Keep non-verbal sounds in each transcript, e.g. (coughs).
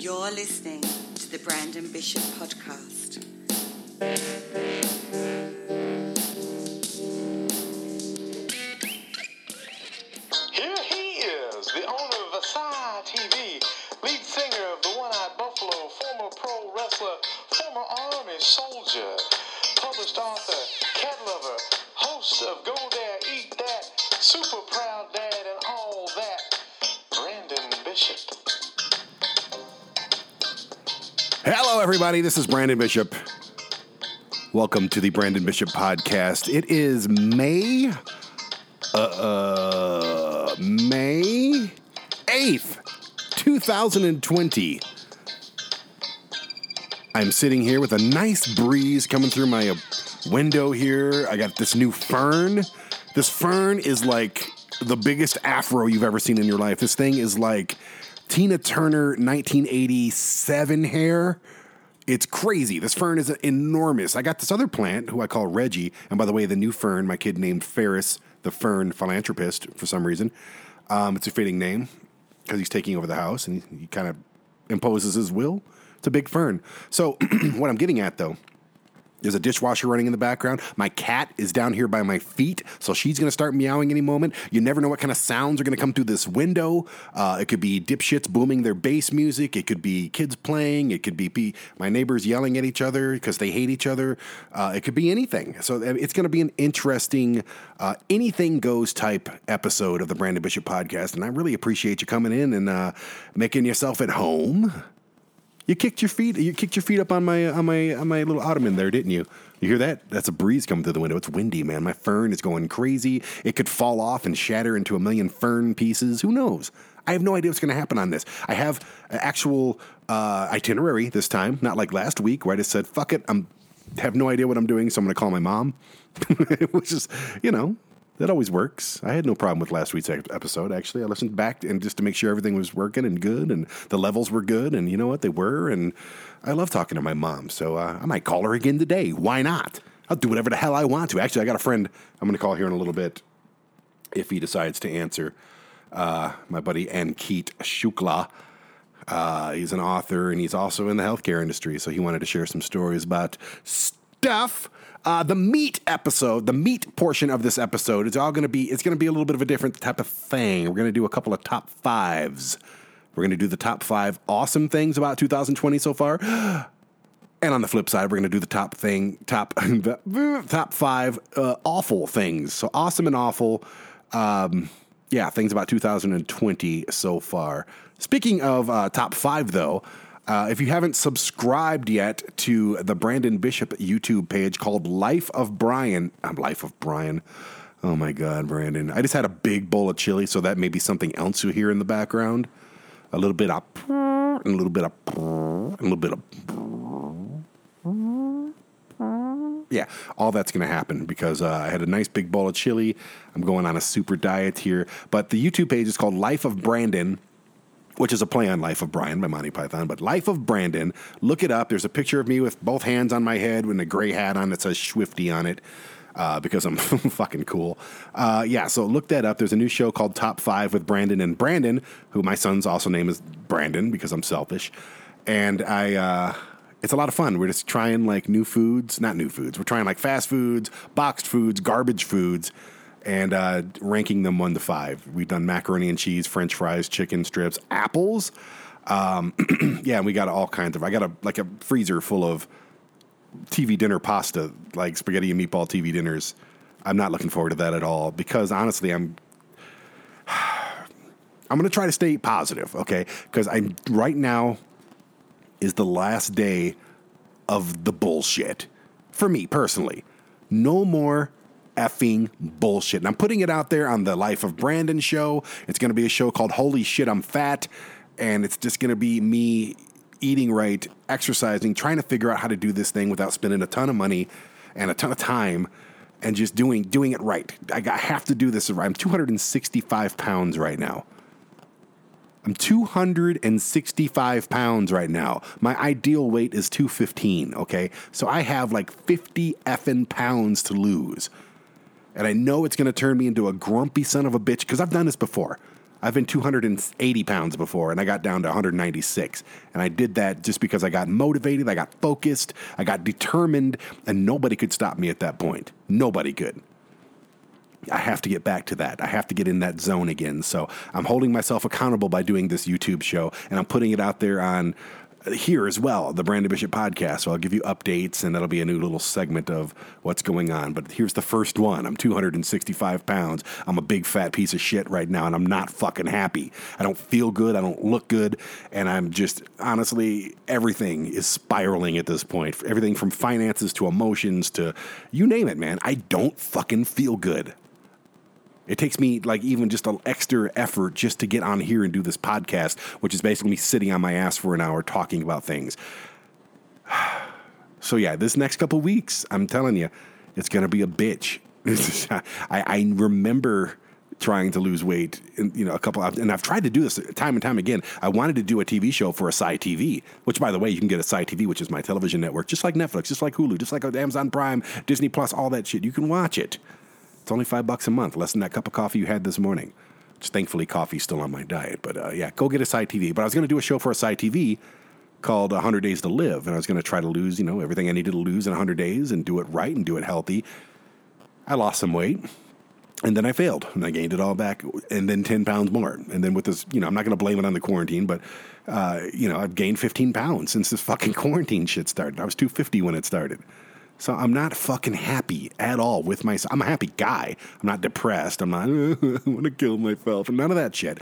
You're listening to the Brandon Bishop Podcast. Everybody. This is Brandon Bishop. Welcome to the Brandon Bishop podcast. It is May, uh, uh May eighth, two thousand and twenty. I'm sitting here with a nice breeze coming through my uh, window here. I got this new fern. This fern is like the biggest afro you've ever seen in your life. This thing is like Tina Turner 1987 hair. It's crazy. This fern is enormous. I got this other plant who I call Reggie. And by the way, the new fern, my kid named Ferris, the fern philanthropist, for some reason. Um, it's a fitting name because he's taking over the house and he, he kind of imposes his will. It's a big fern. So, (clears throat) what I'm getting at though, there's a dishwasher running in the background. My cat is down here by my feet, so she's going to start meowing any moment. You never know what kind of sounds are going to come through this window. Uh, it could be dipshits booming their bass music. It could be kids playing. It could be pe- my neighbors yelling at each other because they hate each other. Uh, it could be anything. So uh, it's going to be an interesting, uh, anything goes type episode of the Brandon Bishop podcast. And I really appreciate you coming in and uh, making yourself at home. You kicked your feet. You kicked your feet up on my on my on my little ottoman there, didn't you? You hear that? That's a breeze coming through the window. It's windy, man. My fern is going crazy. It could fall off and shatter into a million fern pieces. Who knows? I have no idea what's going to happen on this. I have an actual uh, itinerary this time, not like last week where I just said, "Fuck it, I'm have no idea what I'm doing, so I'm going to call my mom," (laughs) which is, you know, that always works. I had no problem with last week's episode. Actually, I listened back and just to make sure everything was working and good, and the levels were good, and you know what they were. And I love talking to my mom, so uh, I might call her again today. Why not? I'll do whatever the hell I want to. Actually, I got a friend I'm going to call here in a little bit if he decides to answer. Uh, my buddy Ankit Shukla. Uh, he's an author and he's also in the healthcare industry, so he wanted to share some stories about stuff. Uh, the meat episode, the meat portion of this episode, is all going to be. It's going to be a little bit of a different type of thing. We're going to do a couple of top fives. We're going to do the top five awesome things about 2020 so far. (gasps) And on the flip side, we're going to do the top thing, top, (laughs) top five uh, awful things. So awesome and awful. Um, yeah, things about 2020 so far. Speaking of uh, top five, though, uh, if you haven't subscribed yet to the Brandon Bishop YouTube page called Life of Brian, I'm Life of Brian. Oh my God, Brandon. I just had a big bowl of chili, so that may be something else you hear in the background. A little bit of, and a little bit of, and a little bit of. Yeah, all that's going to happen because uh, I had a nice big bowl of chili. I'm going on a super diet here. But the YouTube page is called Life of Brandon, which is a play on Life of Brian by Monty Python. But Life of Brandon, look it up. There's a picture of me with both hands on my head with a gray hat on that says Swifty on it. Uh, because I'm (laughs) fucking cool. Uh, yeah, so look that up. There's a new show called Top Five with Brandon and Brandon, who my son's also name is Brandon because I'm selfish. And I, uh, it's a lot of fun. We're just trying like new foods, not new foods. We're trying like fast foods, boxed foods, garbage foods, and uh, ranking them one to five. We've done macaroni and cheese, French fries, chicken strips, apples. Um, (clears throat) yeah, and we got all kinds of. I got a like a freezer full of TV dinner pasta, like spaghetti and meatball TV dinners. I'm not looking forward to that at all because honestly, I'm (sighs) I'm going to try to stay positive, okay? Because I'm right now is the last day of the bullshit for me personally. No more effing bullshit. And I'm putting it out there on the Life of Brandon show. It's going to be a show called Holy Shit, I'm Fat. And it's just going to be me eating right, exercising, trying to figure out how to do this thing without spending a ton of money and a ton of time and just doing doing it right. I, got, I have to do this right. I'm 265 pounds right now. I'm 265 pounds right now. My ideal weight is 215, okay? So I have like 50 effing pounds to lose. And I know it's gonna turn me into a grumpy son of a bitch because I've done this before. I've been 280 pounds before, and I got down to 196. And I did that just because I got motivated, I got focused, I got determined, and nobody could stop me at that point. Nobody could. I have to get back to that. I have to get in that zone again. So I'm holding myself accountable by doing this YouTube show, and I'm putting it out there on here as well, the Brandon Bishop podcast. So I'll give you updates, and that'll be a new little segment of what's going on. But here's the first one. I'm 265 pounds. I'm a big fat piece of shit right now, and I'm not fucking happy. I don't feel good. I don't look good, and I'm just honestly everything is spiraling at this point. Everything from finances to emotions to you name it, man. I don't fucking feel good. It takes me like even just an extra effort just to get on here and do this podcast, which is basically me sitting on my ass for an hour talking about things. (sighs) So yeah, this next couple weeks, I'm telling you, it's gonna be a bitch. (laughs) I, I remember trying to lose weight, in, you know, a couple, and I've tried to do this time and time again. I wanted to do a TV show for ASY TV, which, by the way, you can get ASY TV, which is my television network, just like Netflix, just like Hulu, just like Amazon Prime, Disney Plus, all that shit. You can watch it. It's only five bucks a month, less than that cup of coffee you had this morning. Just thankfully, coffee's still on my diet. But uh, yeah, go get ASY TV. But I was going to do a show for ASY TV called 100 Days to Live. And I was going to try to lose, you know, everything I needed to lose in 100 days and do it right and do it healthy. I lost some weight. And then I failed and I gained it all back and then 10 pounds more. And then with this, you know, I'm not going to blame it on the quarantine, but, uh, you know, I've gained 15 pounds since this fucking (laughs) quarantine shit started. I was 250 when it started. So I'm not fucking happy at all with myself. I'm a happy guy. I'm not depressed. I'm not, (laughs) I want to kill myself. None of that shit.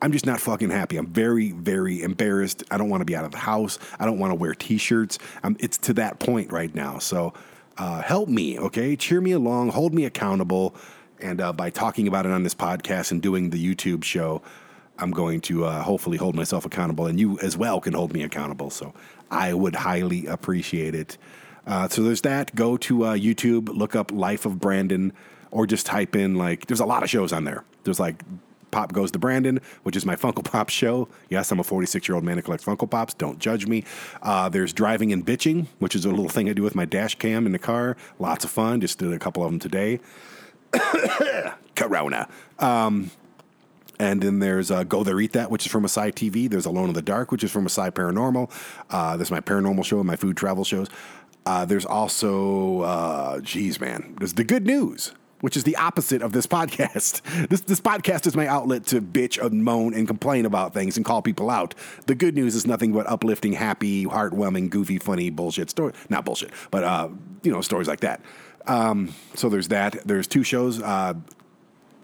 I'm just not fucking happy. I'm very, very embarrassed. I don't want to be out of the house. I don't want to wear t-shirts. Um, it's to that point right now. So uh, help me, okay? Cheer me along. Hold me accountable. And uh, by talking about it on this podcast and doing the YouTube show, I'm going to uh, hopefully hold myself accountable, and you as well can hold me accountable. So I would highly appreciate it. Uh, so there's that. Go to uh, YouTube, look up Life of Brandon, or just type in like. There's a lot of shows on there. There's like Pop Goes to Brandon, which is my (laughs) Funko Pop show. Yes, I'm a 46 year old man who collects Funko Pops. Don't judge me. Uh, there's Driving and Bitching, which is a little thing I do with my dash cam in the car. Lots of fun. Just did a couple of them today. (coughs) Corona. Um, and then there's uh, Go There Eat That, which is from ASY TV. There's Alone in the Dark, which is from ASY Paranormal. Uh, there's my paranormal show and my food travel shows. Uh, there's also, uh, geez, man, there's the good news, which is the opposite of this podcast. (laughs) This this podcast is my outlet to bitch and moan and complain about things and call people out. The good news is nothing but uplifting, happy, heartwarming, goofy, funny bullshit story. Not bullshit, but uh, you know, stories like that. Um, so there's that. There's two shows uh,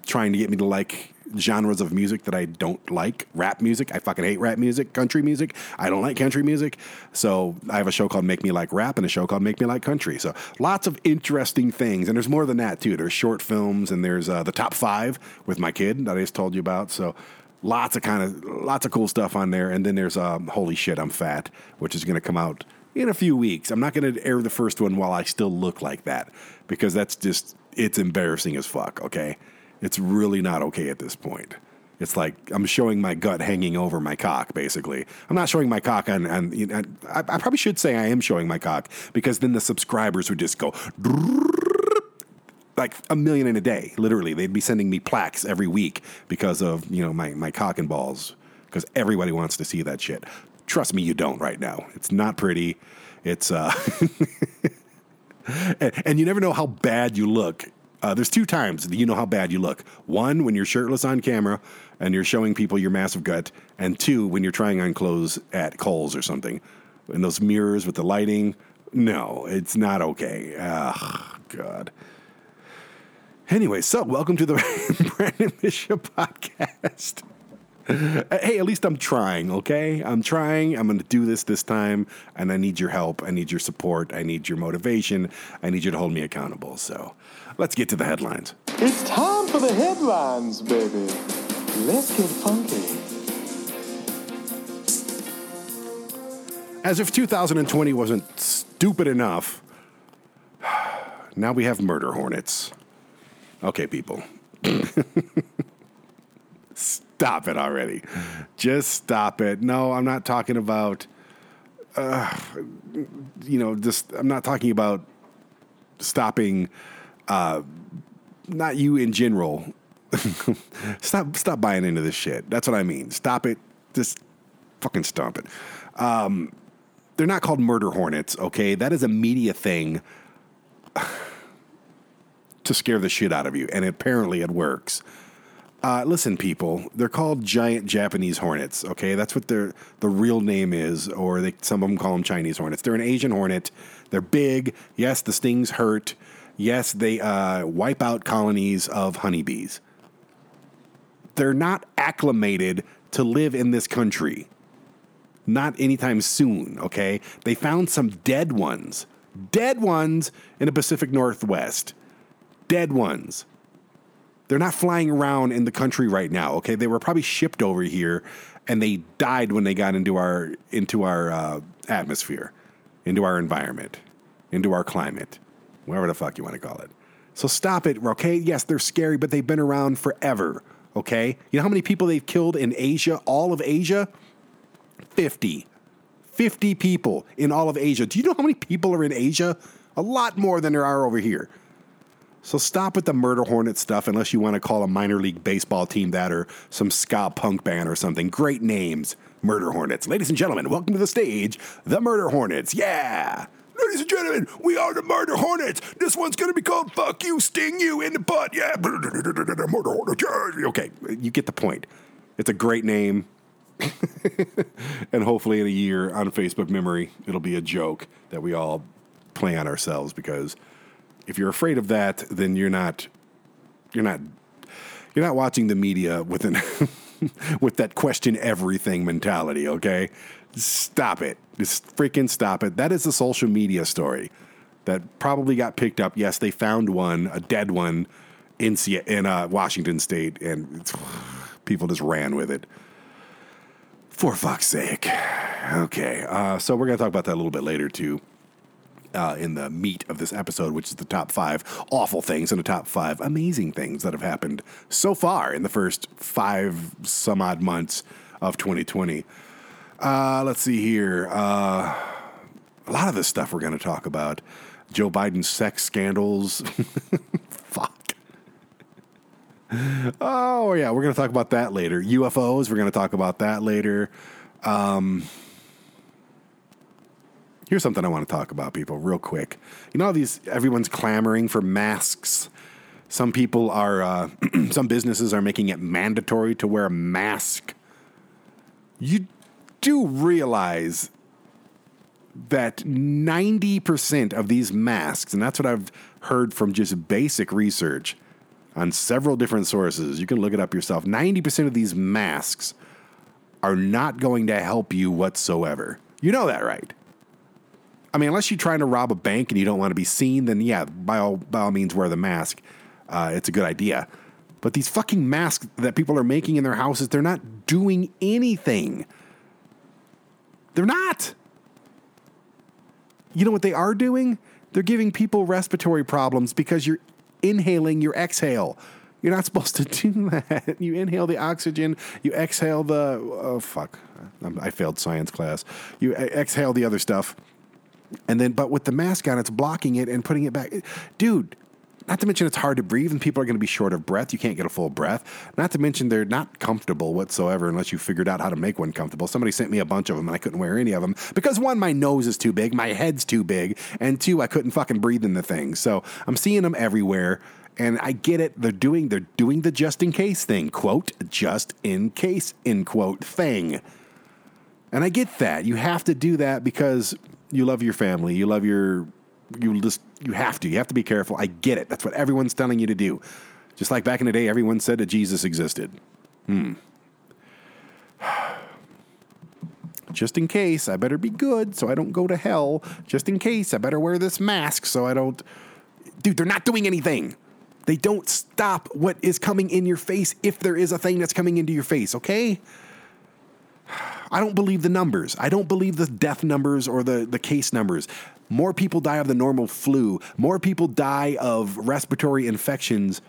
trying to get me to like genres of music that I don't like. Rap music, I fucking hate rap music. Country music, I don't like country music. So I have a show called Make Me Like Rap and a show called Make Me Like Country. So lots of interesting things, and there's more than that too. There's short films, and there's uh, the top five with my kid that I just told you about. So lots of kind of lots of cool stuff on there. And then there's um, Holy Shit, I'm Fat, which is going to come out in a few weeks. I'm not going to air the first one while I still look like that because that's just it's embarrassing as fuck. Okay. It's really not okay at this point. It's like I'm showing my gut hanging over my cock, basically. I'm not showing my cock on you know, I, I probably should say I am showing my cock because then the subscribers would just go like a million in a day. Literally, they'd be sending me plaques every week because of you know my my cock and balls because everybody wants to see that shit. Trust me, you don't right now. It's not pretty. It's uh, and, and you never know how bad you look uh, there's two times you know how bad you look. One, when you're shirtless on camera and you're showing people your massive gut, and two, when you're trying on clothes at Kohl's or something. In those mirrors with the lighting, no, it's not okay. God. Anyway, so welcome to the (laughs) Brandon Bishop podcast. hey, at least I'm trying, okay? I'm trying. I'm going to do this this time, and I need your help. I need your support. I need your motivation. I need you to hold me accountable. So let's get to the headlines. It's time for the headlines, baby. Let's get funky. As if 2020 wasn't stupid enough, (sighs) now we have murder hornets. Okay, people. (laughs) stop it already. Just stop it. No, I'm not talking about, uh, you know, just, I'm not talking about stopping, uh, not you in general. (laughs) stop stop buying into this shit. That's what I mean. Stop it. Just fucking stomp it. Um, they're not called murder hornets, okay? That is a media thing (sighs) to scare the shit out of you, and apparently it works. Uh, listen, people, they're called giant Japanese hornets. Okay, that's what their the real name is, or they, some of them call them Chinese hornets. They're an Asian hornet. They're big. Yes, the stings hurt. Yes, they uh, wipe out colonies of honeybees. They're not acclimated to live in this country. Not anytime soon. Okay, they found some dead ones, dead ones in the Pacific Northwest. Dead ones they're not flying around in the country right now. Okay, they were probably shipped over here, and they died when they got into our into our uh, atmosphere, into our environment, into our climate, whatever the fuck you want to call it. So stop it, okay? Yes, they're scary, but they've been around forever. Okay, you know how many people they've killed in Asia, all of Asia? Fifty. 50 people in all of Asia. Do you know how many people are in Asia? A lot more than there are over here. So stop with the murder hornet stuff unless you want to call a minor league baseball team that or some ska punk band or something. Great names, Murder Hornets. Ladies and gentlemen, welcome to the stage, the Murder Hornets. Yeah. Ladies and gentlemen, we are the Murder Hornets. This one's going to be called Fuck You, Sting You in the Butt. Yeah. (laughs) Murder Hornets. Okay, you get the point. It's a great name. (laughs) and hopefully in a year on Facebook memory, it'll be a joke that we all play on ourselves because if you're afraid of that, then you're not you're not you're not watching the media with an (laughs) with that question everything mentality, okay? Stop it. Just freaking stop it. That is a social media story that probably got picked up. Yes, they found one, a dead one in in uh, Washington state and (sighs) people just ran with it. For fuck's sake. Okay. Uh, so we're going to talk about that a little bit later too uh, in the meat of this episode, which is the top five awful things and the top five amazing things that have happened so far in the first five some odd months of 2020. Uh, let's see here. Uh, a lot of this stuff we're going to talk about. Joe Biden's sex scandals. (laughs) Fuck. Oh, yeah, we're going to talk about that later. UFOs, we're going to talk about that later. Um, Here's something I want to talk about, people, real quick. You know, these everyone's clamoring for masks. Some people are, uh, (clears throat) some businesses are making it mandatory to wear a mask. You do realize that 90% of these masks, and that's what I've heard from just basic research on several different sources, you can look it up yourself. 90% of these masks are not going to help you whatsoever. You know that, right? I mean, unless you're trying to rob a bank and you don't want to be seen, then yeah, by all by all means, wear the mask. Uh, it's a good idea. But these fucking masks that people are making in their houses, they're not doing anything. They're not. You know what they are doing? They're giving people respiratory problems because you're inhaling your exhale. You're not (laughs) supposed to do that. You inhale the oxygen, you exhale the oh fuck. I failed science class. You exhale the other stuff and then, but with the mask on, it's blocking it and putting it back. Dude, not to mention it's hard to breathe and people are going to be short of breath. You can't get a full breath. Not to mention they're not comfortable whatsoever unless you figured out how to make one comfortable. Somebody sent me a bunch of them and I couldn't wear any of them because one, my nose is too big, my head's too big, and two, I couldn't fucking breathe in the thing. So I'm seeing them everywhere. And I get it. They're doing they're doing the just in case thing. Quote, just in case, in quote thing. And I get that. You have to do that because you love your family, you love your, you just, you have to, you have to be careful. I get it. That's what everyone's telling you to do. Just like back in the day, everyone said that Jesus existed. Hmm. (sighs) Just in case, I better be good so I don't go to hell. Just in case, I better wear this mask so I don't. Dude, they're not doing anything. They don't stop what is coming in your face if there is a thing that's coming into your face, okay? (sighs) I don't believe the numbers. I don't believe the death numbers or the, the case numbers. More people die of the normal flu. More people die of respiratory infections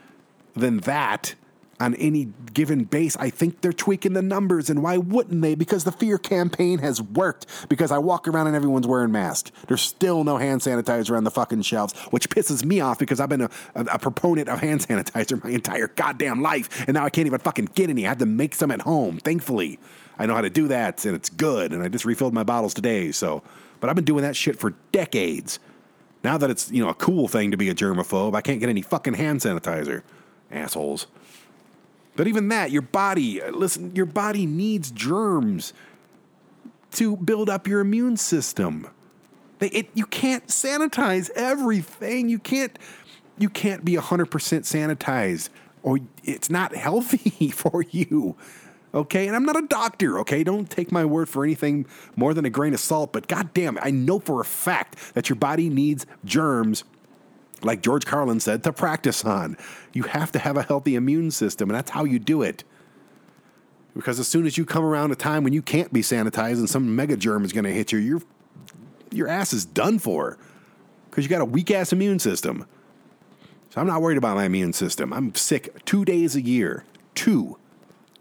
than that on any given base. I think they're tweaking the numbers, and why wouldn't they? Because the fear campaign has worked. Because I walk around and everyone's wearing masks. There's still no hand sanitizer on the fucking shelves, which pisses me off because I've been a, a, a proponent of hand (laughs) sanitizer my entire goddamn life, and now I can't even fucking get any. I had to make some at home, thankfully. I know how to do that, and it's good, and I just refilled my bottles today, so. But I've been doing that shit for decades. Now that it's, you know, a cool thing to be a germaphobe, I can't get any fucking hand sanitizer. Assholes. But even that, your body, listen, your body needs germs to build up your immune system. They, it, you can't sanitize everything. You can't you can't be 100% sanitized or it's not healthy (laughs) for you. Okay? And I'm not a doctor, okay? Don't take my word for anything more than a grain of salt, but goddamn, I know for a fact that your body needs germs like George Carlin said, to practice on. You have to have a healthy immune system, and that's how you do it. Because as soon as you come around a time when you can't be sanitized and some mega germ is going to hit you, your your ass is done for. Because you got a weak ass immune system. So I'm not worried about my immune system. I'm sick two days a year, two,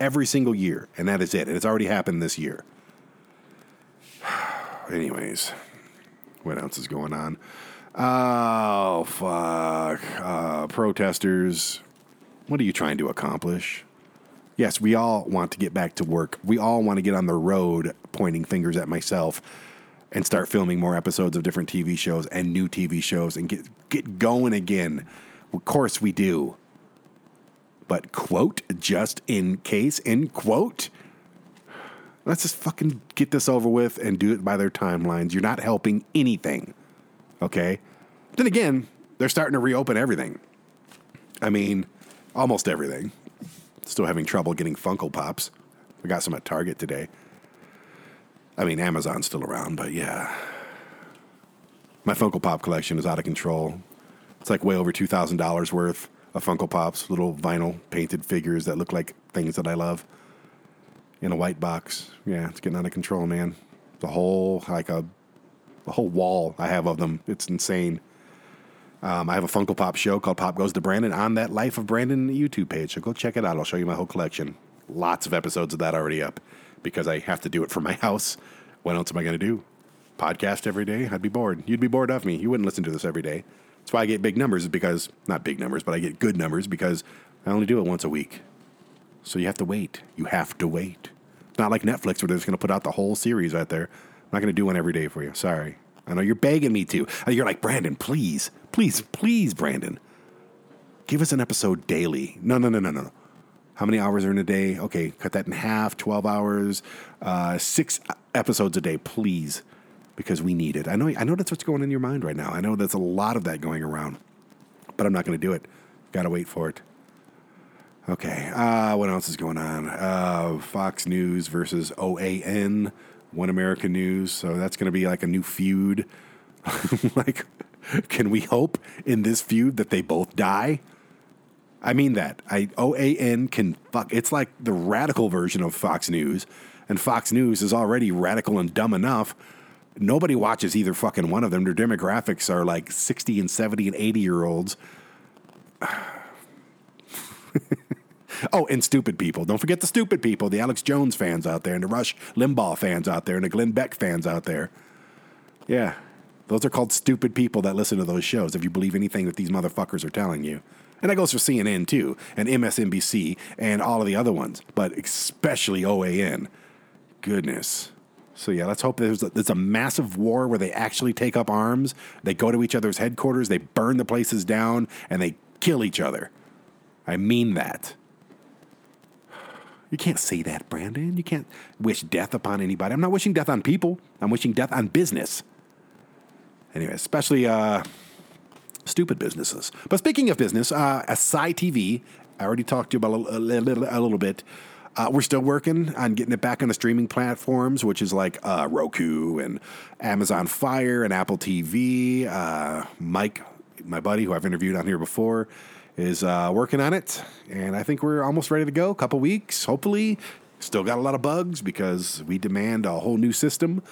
every single year, and that is it. And it's already happened this year. (sighs) Anyways, what else is going on? Oh, fuck. Uh, protesters, what are you trying to accomplish? Yes, we all want to get back to work. We all want to get on the road pointing fingers at myself and start filming more episodes of different TV shows and new TV shows and get, get going again. Of course we do. But, quote, just in case, end quote, let's just fucking get this over with and do it by their timelines. You're not helping anything. Okay. Then again, they're starting to reopen everything. I mean, almost everything. Still having trouble getting Funko Pops. I got some at Target today. I mean, Amazon's still around, but yeah. My Funko Pop collection is out of control. It's like way over $2,000 worth of Funko Pops, little vinyl painted figures that look like things that I love in a white box. Yeah, it's getting out of control, man. The whole, like a a whole wall I have of them. It's insane. Um, I have a Funko Pop show called Pop Goes to Brandon on that Life of Brandon YouTube page. So go check it out. I'll show you my whole collection. Lots of episodes of that already up because I have to do it for my (laughs) house. What else am I going to do? Podcast every day? I'd be bored. You'd be bored of me. You wouldn't listen to this every day. That's why I get big numbers, is because, not big numbers, but I get good numbers because I only do it once a week. So you have to wait. You have to wait. Not like Netflix where they're just going to put out the whole series right there I'm not going to do one every day for you. Sorry. I know you're begging me to. You're like, Brandon, please, please, please, Brandon, give us an episode daily. No, no, no, no, no. How many hours are in a day? Okay, cut that in half, 12 hours, uh, six episodes a day, please, because we need it. I know, I know that's what's going in your mind right now. I know there's a lot of that going around, but I'm not going to do it. Got to wait for it. Okay, uh, what else is going on? Uh, Fox News versus OAN. One American News. So that's going to be like a new feud. (laughs) like, can we hope in this feud that they both die? I mean that. I OAN can fuck. It's like the radical version of Fox News, and Fox News is already radical and dumb enough. Nobody watches either fucking one of them. Their demographics are like 60 and 70 and 80 year olds. (sighs) Oh, and stupid people. Don't forget the stupid people, the Alex Jones fans out there, and the Rush Limbaugh fans out there, and the Glenn Beck fans out there. Yeah, those are called stupid people that listen to those shows, if you believe anything that these motherfuckers are telling you. And that goes for CNN too, and MSNBC, and all of the other ones, but especially OAN. Goodness. So yeah, let's hope there's a, there's a massive war where they actually take up arms. They go to each other's headquarters, they burn the places down, and they kill each other. I mean that. You can't say that, Brandon. You can't wish death upon anybody. I'm not wishing death on people. I'm wishing death on business. Anyway, especially uh, stupid businesses. But speaking of business, uh, ASY TV, I already talked to you about a, a, a little bit. Uh, we're still working on getting it back on the streaming platforms, which is like uh, Roku and Amazon Fire and Apple TV. Uh, Mike, my buddy, who I've interviewed on here before, is uh, working on it, and I think we're almost ready to go. A couple weeks, hopefully. Still got a lot of bugs because we demand a whole new system,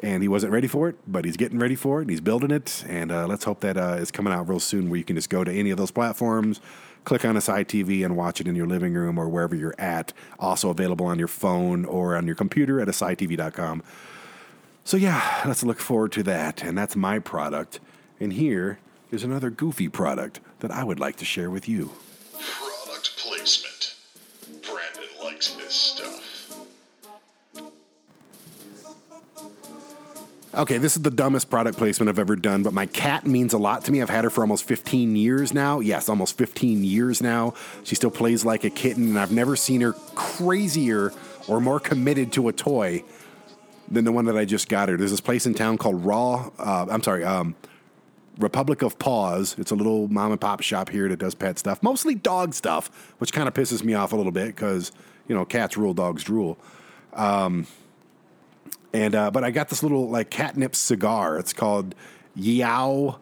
and he wasn't ready for it, but he's getting ready for it, and he's building it, and uh, let's hope that uh, it's coming out real soon where you can just go to any of those platforms, click on ASY TV and watch it in your living room or wherever you're at. Also available on your phone or on your computer at asytv.com. So yeah, let's look forward to that. And that's my product. And here is another goofy product that I would like to share with you. Product placement. Brandon likes this stuff. Okay, this is the dumbest product placement I've ever done, but my cat means a lot to me. I've had her for almost 15 years now. Yes, almost 15 years now. She still plays like a kitten, and I've never seen her crazier or more committed to a toy than the one that I just got her. There's this place in town called Raw. Uh, I'm sorry, um, Republic of Paws. It's a little mom and pop shop here that does pet stuff, mostly dog stuff, which kind of pisses me off a little bit because you know cats rule, dogs drool. Um, and uh, but I got this little like catnip cigar. It's called Yeow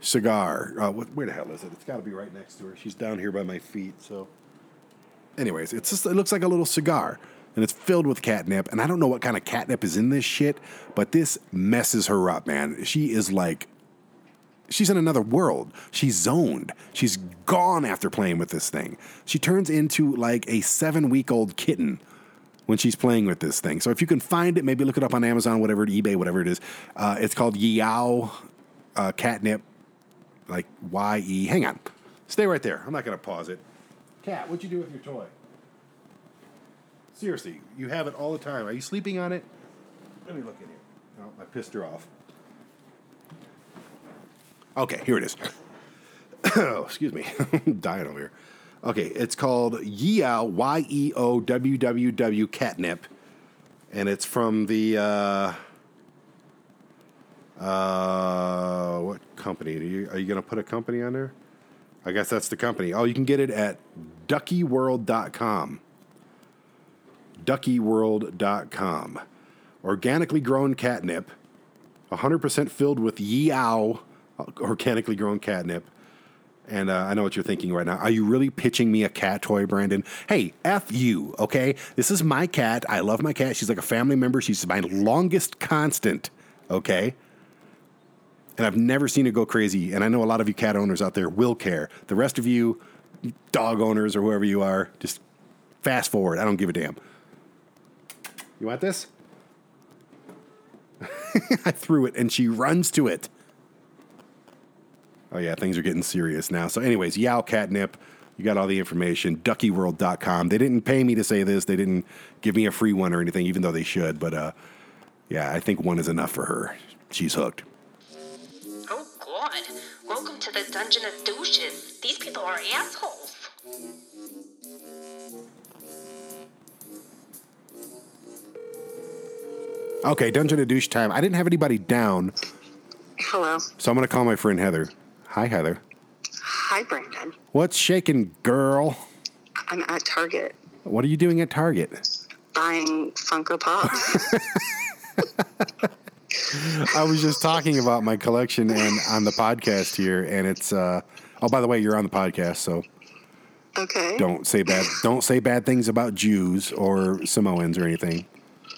cigar. Uh, where the hell is it? It's got to be right next to her. She's down here by my feet. So, anyways, it's just it looks like a little cigar, and it's filled with catnip. And I don't know what kind of catnip is in this shit, but this messes her up, man. She is like. She's in another world. She's zoned. She's gone after playing with this thing. She turns into like a seven week old kitten when she's playing with this thing. So if you can find it, maybe look it up on Amazon, whatever, eBay, whatever it is. Uh, it's called Yeow uh, Catnip, like Y E. Hang on. Stay right there. I'm not going to pause it. Cat, what'd you do with your toy? Seriously, you have it all the time. Are you sleeping on it? Let me look in here. Oh, I pissed her off. Okay, here it is. (coughs) oh, excuse me. (laughs) I'm dying over here. Okay, it's called Yeow, Y E O W W W Catnip. And it's from the. Uh, uh, what company? Are you, are you going to put a company on there? I guess that's the company. Oh, you can get it at duckyworld.com. Duckyworld.com. Organically grown catnip, 100% filled with Yeow organically grown catnip. And uh, I know what you're thinking right now. Are you really pitching me a cat toy, Brandon? Hey, F you, okay? This is my cat. I love my cat. She's like a family member. She's my longest constant, okay? And I've never seen it go crazy. And I know a lot of you cat owners out there will care. The rest of you, dog owners or whoever you are, just fast forward. I don't give a damn. You want this? (laughs) I threw it and she runs to it. Oh yeah, things are getting serious now. So, anyways, Yeow Catnip. You got all the information. DuckyWorld.com. They didn't pay me to say this. They didn't give me a free one or anything, even though they should. But uh, yeah, I think one is enough for her. She's hooked. Oh god. Welcome to the Dungeon of Douches. These people are assholes. Okay, Dungeon of Douche time. I didn't have anybody down, Hello. so I'm going to call my friend Heather. Hi, Heather. Hi, Brandon. What's shaking, girl? I'm at Target What are you doing at Target? buying Funko Pops. (laughs) (laughs) I was just talking about my collection and on the podcast here, and it's. Uh, oh, by the way, you're on the podcast, so okay. don't say bad. (laughs) Don't say bad things about Jews or Samoans or anything,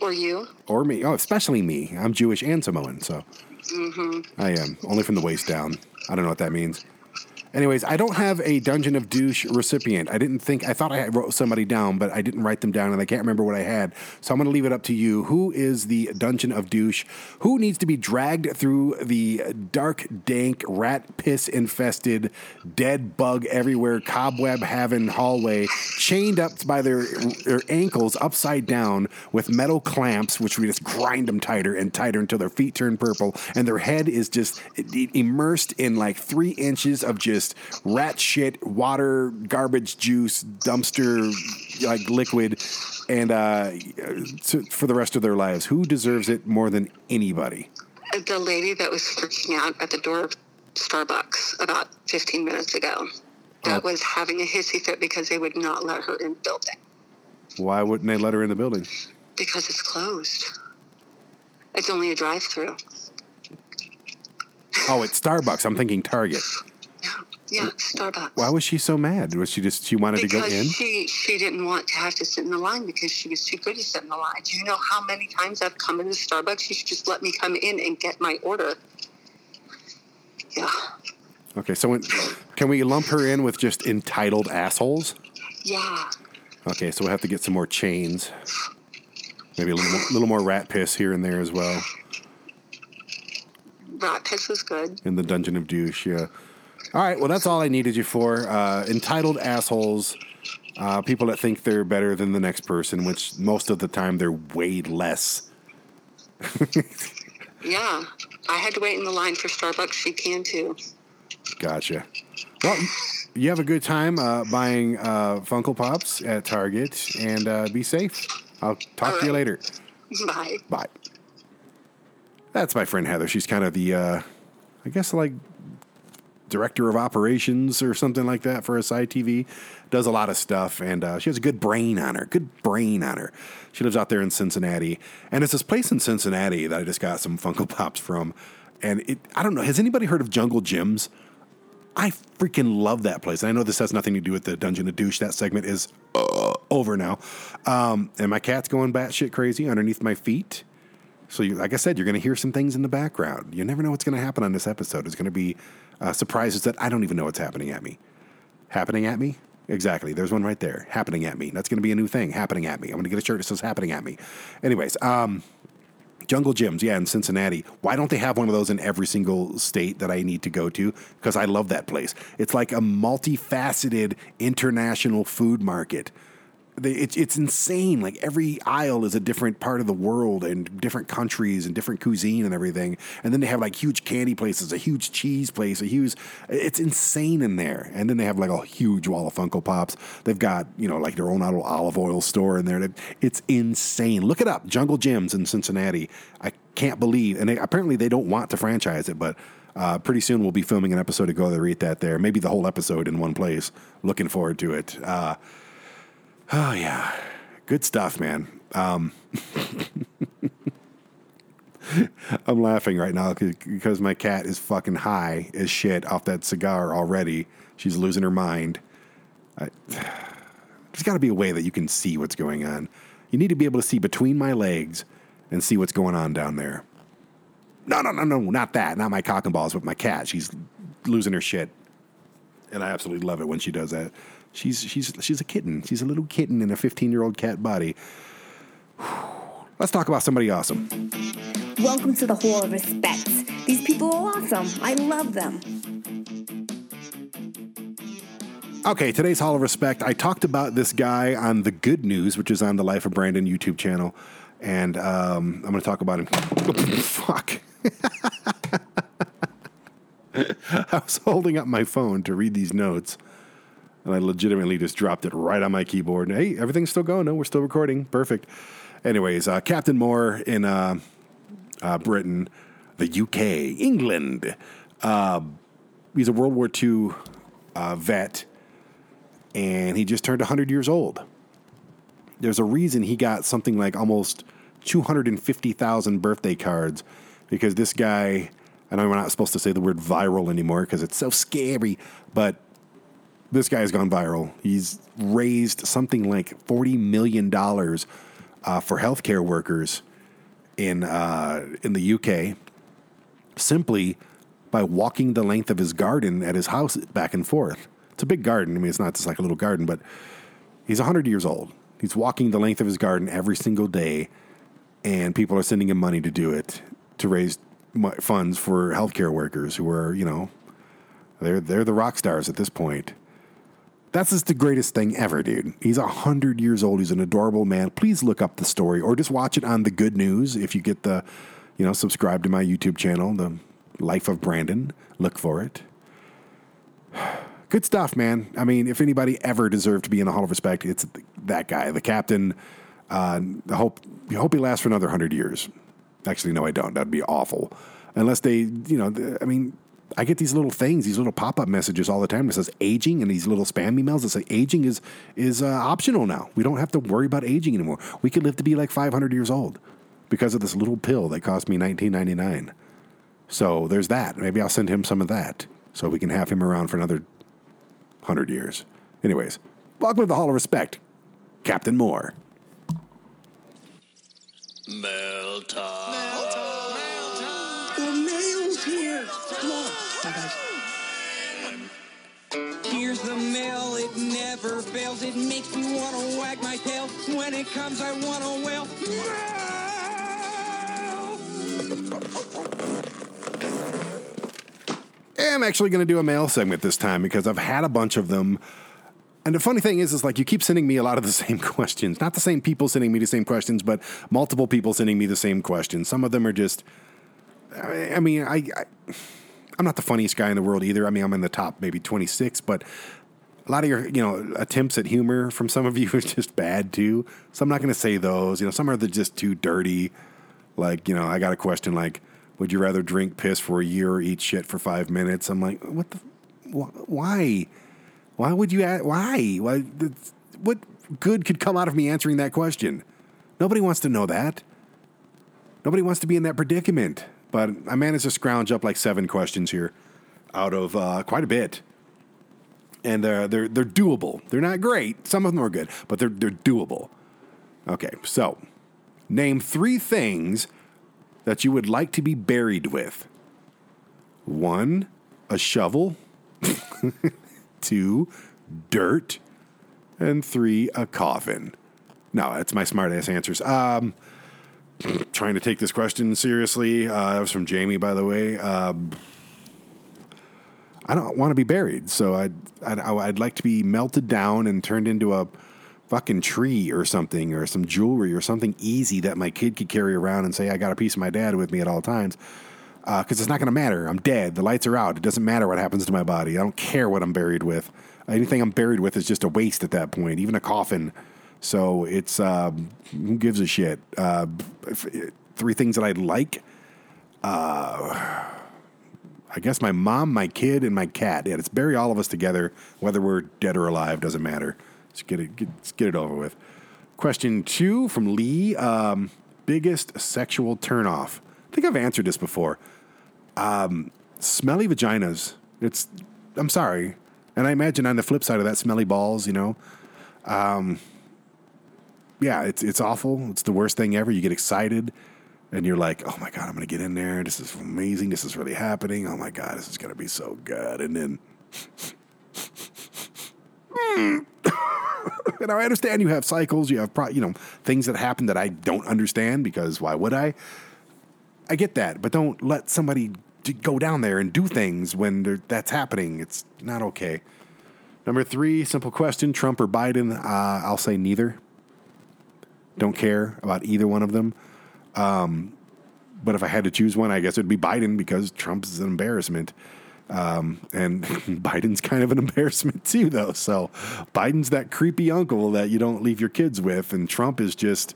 Or you? or me. Oh, especially me. I'm Jewish and Samoan, so Mm-hmm. I am only from the waist down. I don't know what that means. Anyways, I don't have a Dungeon of Douche recipient. I didn't think I thought I wrote somebody down, but I didn't write them down, and I can't remember what I had. So I'm going to leave it up to you. Who is the Dungeon of Douche? Who needs to be dragged through the dark, dank, rat piss infested, dead bug everywhere, cobweb having hallway, chained up by their, their ankles upside down with metal clamps, which we just grind them tighter and tighter until their feet turn purple, and their head is just immersed in like three inches of just rat shit, water, garbage juice, dumpster like liquid, and uh, to, for the rest of their lives. Who deserves it more than anybody? The lady that was freaking out at the door of Starbucks about 15 minutes ago that Oh. was having a hissy fit because they would not let her in the building Why wouldn't they let her in the building? because it's closed. It's only a drive through. Oh, it's Starbucks. I'm thinking Target. (laughs) Yeah, Starbucks. Why was she so mad? Was she just she wanted to go because in? she she didn't want to have to sit in the line because she was too good to sit in the line. Do you know how many times I've come into Starbucks? She should just let me come in and get my order. Yeah. Okay, so when, can we lump her in with just entitled assholes? Yeah. Okay, so we'll have to get some more chains. Maybe a little, more- little more rat piss here and there as well Rat piss is good. in the Dungeon of Douche. Yeah. All right, well, that's all I needed you for. Uh, entitled assholes, uh, people that think they're better than the next person, which most of the time they're way less. (laughs) Yeah. I had to wait in the line for Starbucks. She can too. Gotcha. Well, you have a good time uh, buying uh, Funko Pops at Target and uh, be safe. I'll talk to you later. Bye. Bye. That's my friend Heather. She's kind of the, uh, I guess, like director of operations or something like that for ASY TV. Does a lot of stuff, and uh, she has a good brain on her. Good brain on her. She lives out there in Cincinnati, and it's this place in Cincinnati that I just got some Funko Pops from. And it, I don't know. Has anybody heard of Jungle Jim's? I freaking love that place. And I know this has nothing to do with the Dungeon of Douche. That segment is uh, over now. Um, and my cat's going batshit crazy underneath my feet. So, you, like I said, you're going to hear some things in the background. You never know what's going to happen on this episode. It's going to be uh, surprises that I don't even know what's happening at me. Happening at me? Exactly. There's one right there. Happening at me. That's going to be a new thing. Happening at me. I'm going to get a shirt that says happening at me. Anyways, um, Jungle Jim's, yeah, in Cincinnati. Why don't they have one of those in every single state that I need to go to? Because I love that place. It's like a multifaceted international food market. They, it's it's insane. Like every aisle is a different part of the world and different countries and different cuisine and everything. And then they have like huge candy places, a huge cheese place, a huge. It's insane in there. And then they have like a huge wall of Funko Pops. They've got you know like their own little olive oil store in there. It's insane. Look it up. Jungle Jim's in Cincinnati. I can't believe. And they, apparently they don't want to franchise it, but. Uh, pretty soon we'll be filming an episode to go there, eat that there. Maybe the whole episode in one place. Looking forward to it. Uh, Oh yeah, good stuff, man. Um, (laughs) I'm laughing right now because my cat is fucking high as shit off that cigar already. She's losing her mind. I, (sighs) there's got to be a way that you can see what's going on. You need to be able to see between my legs and see what's going on down there. No, no, no, no, not that. Not my cock and balls, but my cat. She's losing her shit and I absolutely love it when she does that. She's she's she's a kitten. She's a little kitten in a 15 year old cat body. (sighs) Let's talk about somebody awesome. Welcome to the Hall of Respect. These people are awesome. I love them. Okay, today's Hall of Respect. I talked about this guy on the Good News, which is on the Life of Brandon YouTube channel, and um, I'm going to talk about him. (laughs) Fuck. (laughs) I was holding up my phone to read these notes, and I legitimately just dropped it right on my keyboard. Hey, everything's still going. No, we're still recording. Perfect. Anyways, uh, Captain Moore in uh, uh, Britain, the UK, England. Uh, he's a World War II uh, vet, and he just turned 100 years old. There's a reason he got something like almost 250,000 birthday cards because this guy, I know we're not supposed to say the word viral anymore because it's so scary, but this guy's gone viral. He's raised something like $40 million uh, for healthcare workers in, uh, in the UK simply by walking the length of his garden at his house back and forth. It's a big garden. I mean, it's not just like a little garden, but he's 100 years old. He's walking the length of his garden every single day, and people are sending him money to do it to raise funds for healthcare workers who are, you know, they're they're the rock stars at this point. That's just the greatest thing ever, dude. He's 100 years old. He's an adorable man. Please look up the story or just watch it on the good news if you get the, you know, subscribe to my YouTube channel, The Life of Brandon. Look for it. (sighs) Good stuff, man. I mean, if anybody ever deserved to be in the Hall of Respect, it's that guy, the captain. Uh, I hope, I hope he lasts for another 100 years. Actually, no, I don't. That'd be awful. Unless they, you know, I mean, I get these little things, these little pop up messages all the time that says aging, and these little spam emails that say aging is is uh, optional now. We don't have to worry about aging anymore. We could live to be like 500 years old because of this little pill that cost me 19.99. So there's that. Maybe I'll send him some of that so we can have him around for another 100 years. Anyways, welcome to the Hall of Respect, Captain Moore. Mail time. The mail's here. Come on. Here's the mail, it never fails. It makes me want to wag my tail. When it comes, I want to wail. I'm actually going to do a mail segment this time because I've had a bunch of them. And the funny thing is, is like you keep sending me a lot of the (laughs) same questions. Not the same people sending me the same questions, but multiple people sending me the same questions. Some of them are just. I mean, I, I I'm not the funniest guy in the world either. I mean, I'm in the top maybe 26, but a lot of your you know attempts at humor from some of you (laughs) is just bad too. So I'm not going to say those. You know, some are just too dirty. Like you know, I got a question like, "Would you rather drink piss for a year or eat shit for five minutes?" I'm like, what the, wh- why? Why would you? Ask, Why? Why? What good could come out of me answering that question? Nobody wants to know that. Nobody wants to be in that predicament. But I managed to scrounge up like seven questions here out of uh, quite a bit. And uh, they're, they're doable. They're not great. Some of them are good, but they're, they're doable. Okay, so name three things that you would like to be buried with one, a shovel, (laughs) two, dirt, and three, a coffin. No, that's my smart ass answers. Um, trying to take this question seriously. Uh, that was from Jamie, by the way. Um, I don't want to be buried, so I'd, I'd I'd like to be melted down and turned into a fucking tree or something, or some jewelry or something easy that my kid could carry around and say I got a piece of my dad with me at all times. Because it's not going to matter. I'm dead. The lights are out. It doesn't matter what happens to my body. I don't care what I'm buried with. Anything I'm buried with is just a waste at that point. Even a coffin. So it's um, who gives a shit? Uh, three things that I'd like. Uh, I guess my mom, my kid, and my cat. Yeah, let's bury all of us together, whether we're dead or alive. Doesn't matter. Let's get it. Get, let's get it over with. Question two from Lee. Um, biggest sexual turnoff. I think I've answered this before. Um, smelly vaginas. It's. I'm sorry, and I imagine on the flip side of that, smelly balls. You know. Um, yeah, it's it's awful. It's the worst thing ever. You get excited and you're like, "Oh my god, I'm going to get in there. This is amazing. This is really happening. Oh my god, this is going to be so good." And then (laughs) and I understand you have cycles, you have pro- you know, things that happen that I don't understand because why would I? I get that, but don't let somebody go down there and do things when that's happening. It's not okay. Number three, simple question: Trump or Biden? Uh, I'll say neither. Don't care about either one of them. Um, but if I had to choose one, I guess it'd be Biden because Trump's an embarrassment. Um, and (laughs) Biden's kind of an embarrassment (laughs) too, though. So Biden's that creepy uncle that you don't leave your kids with, and Trump is just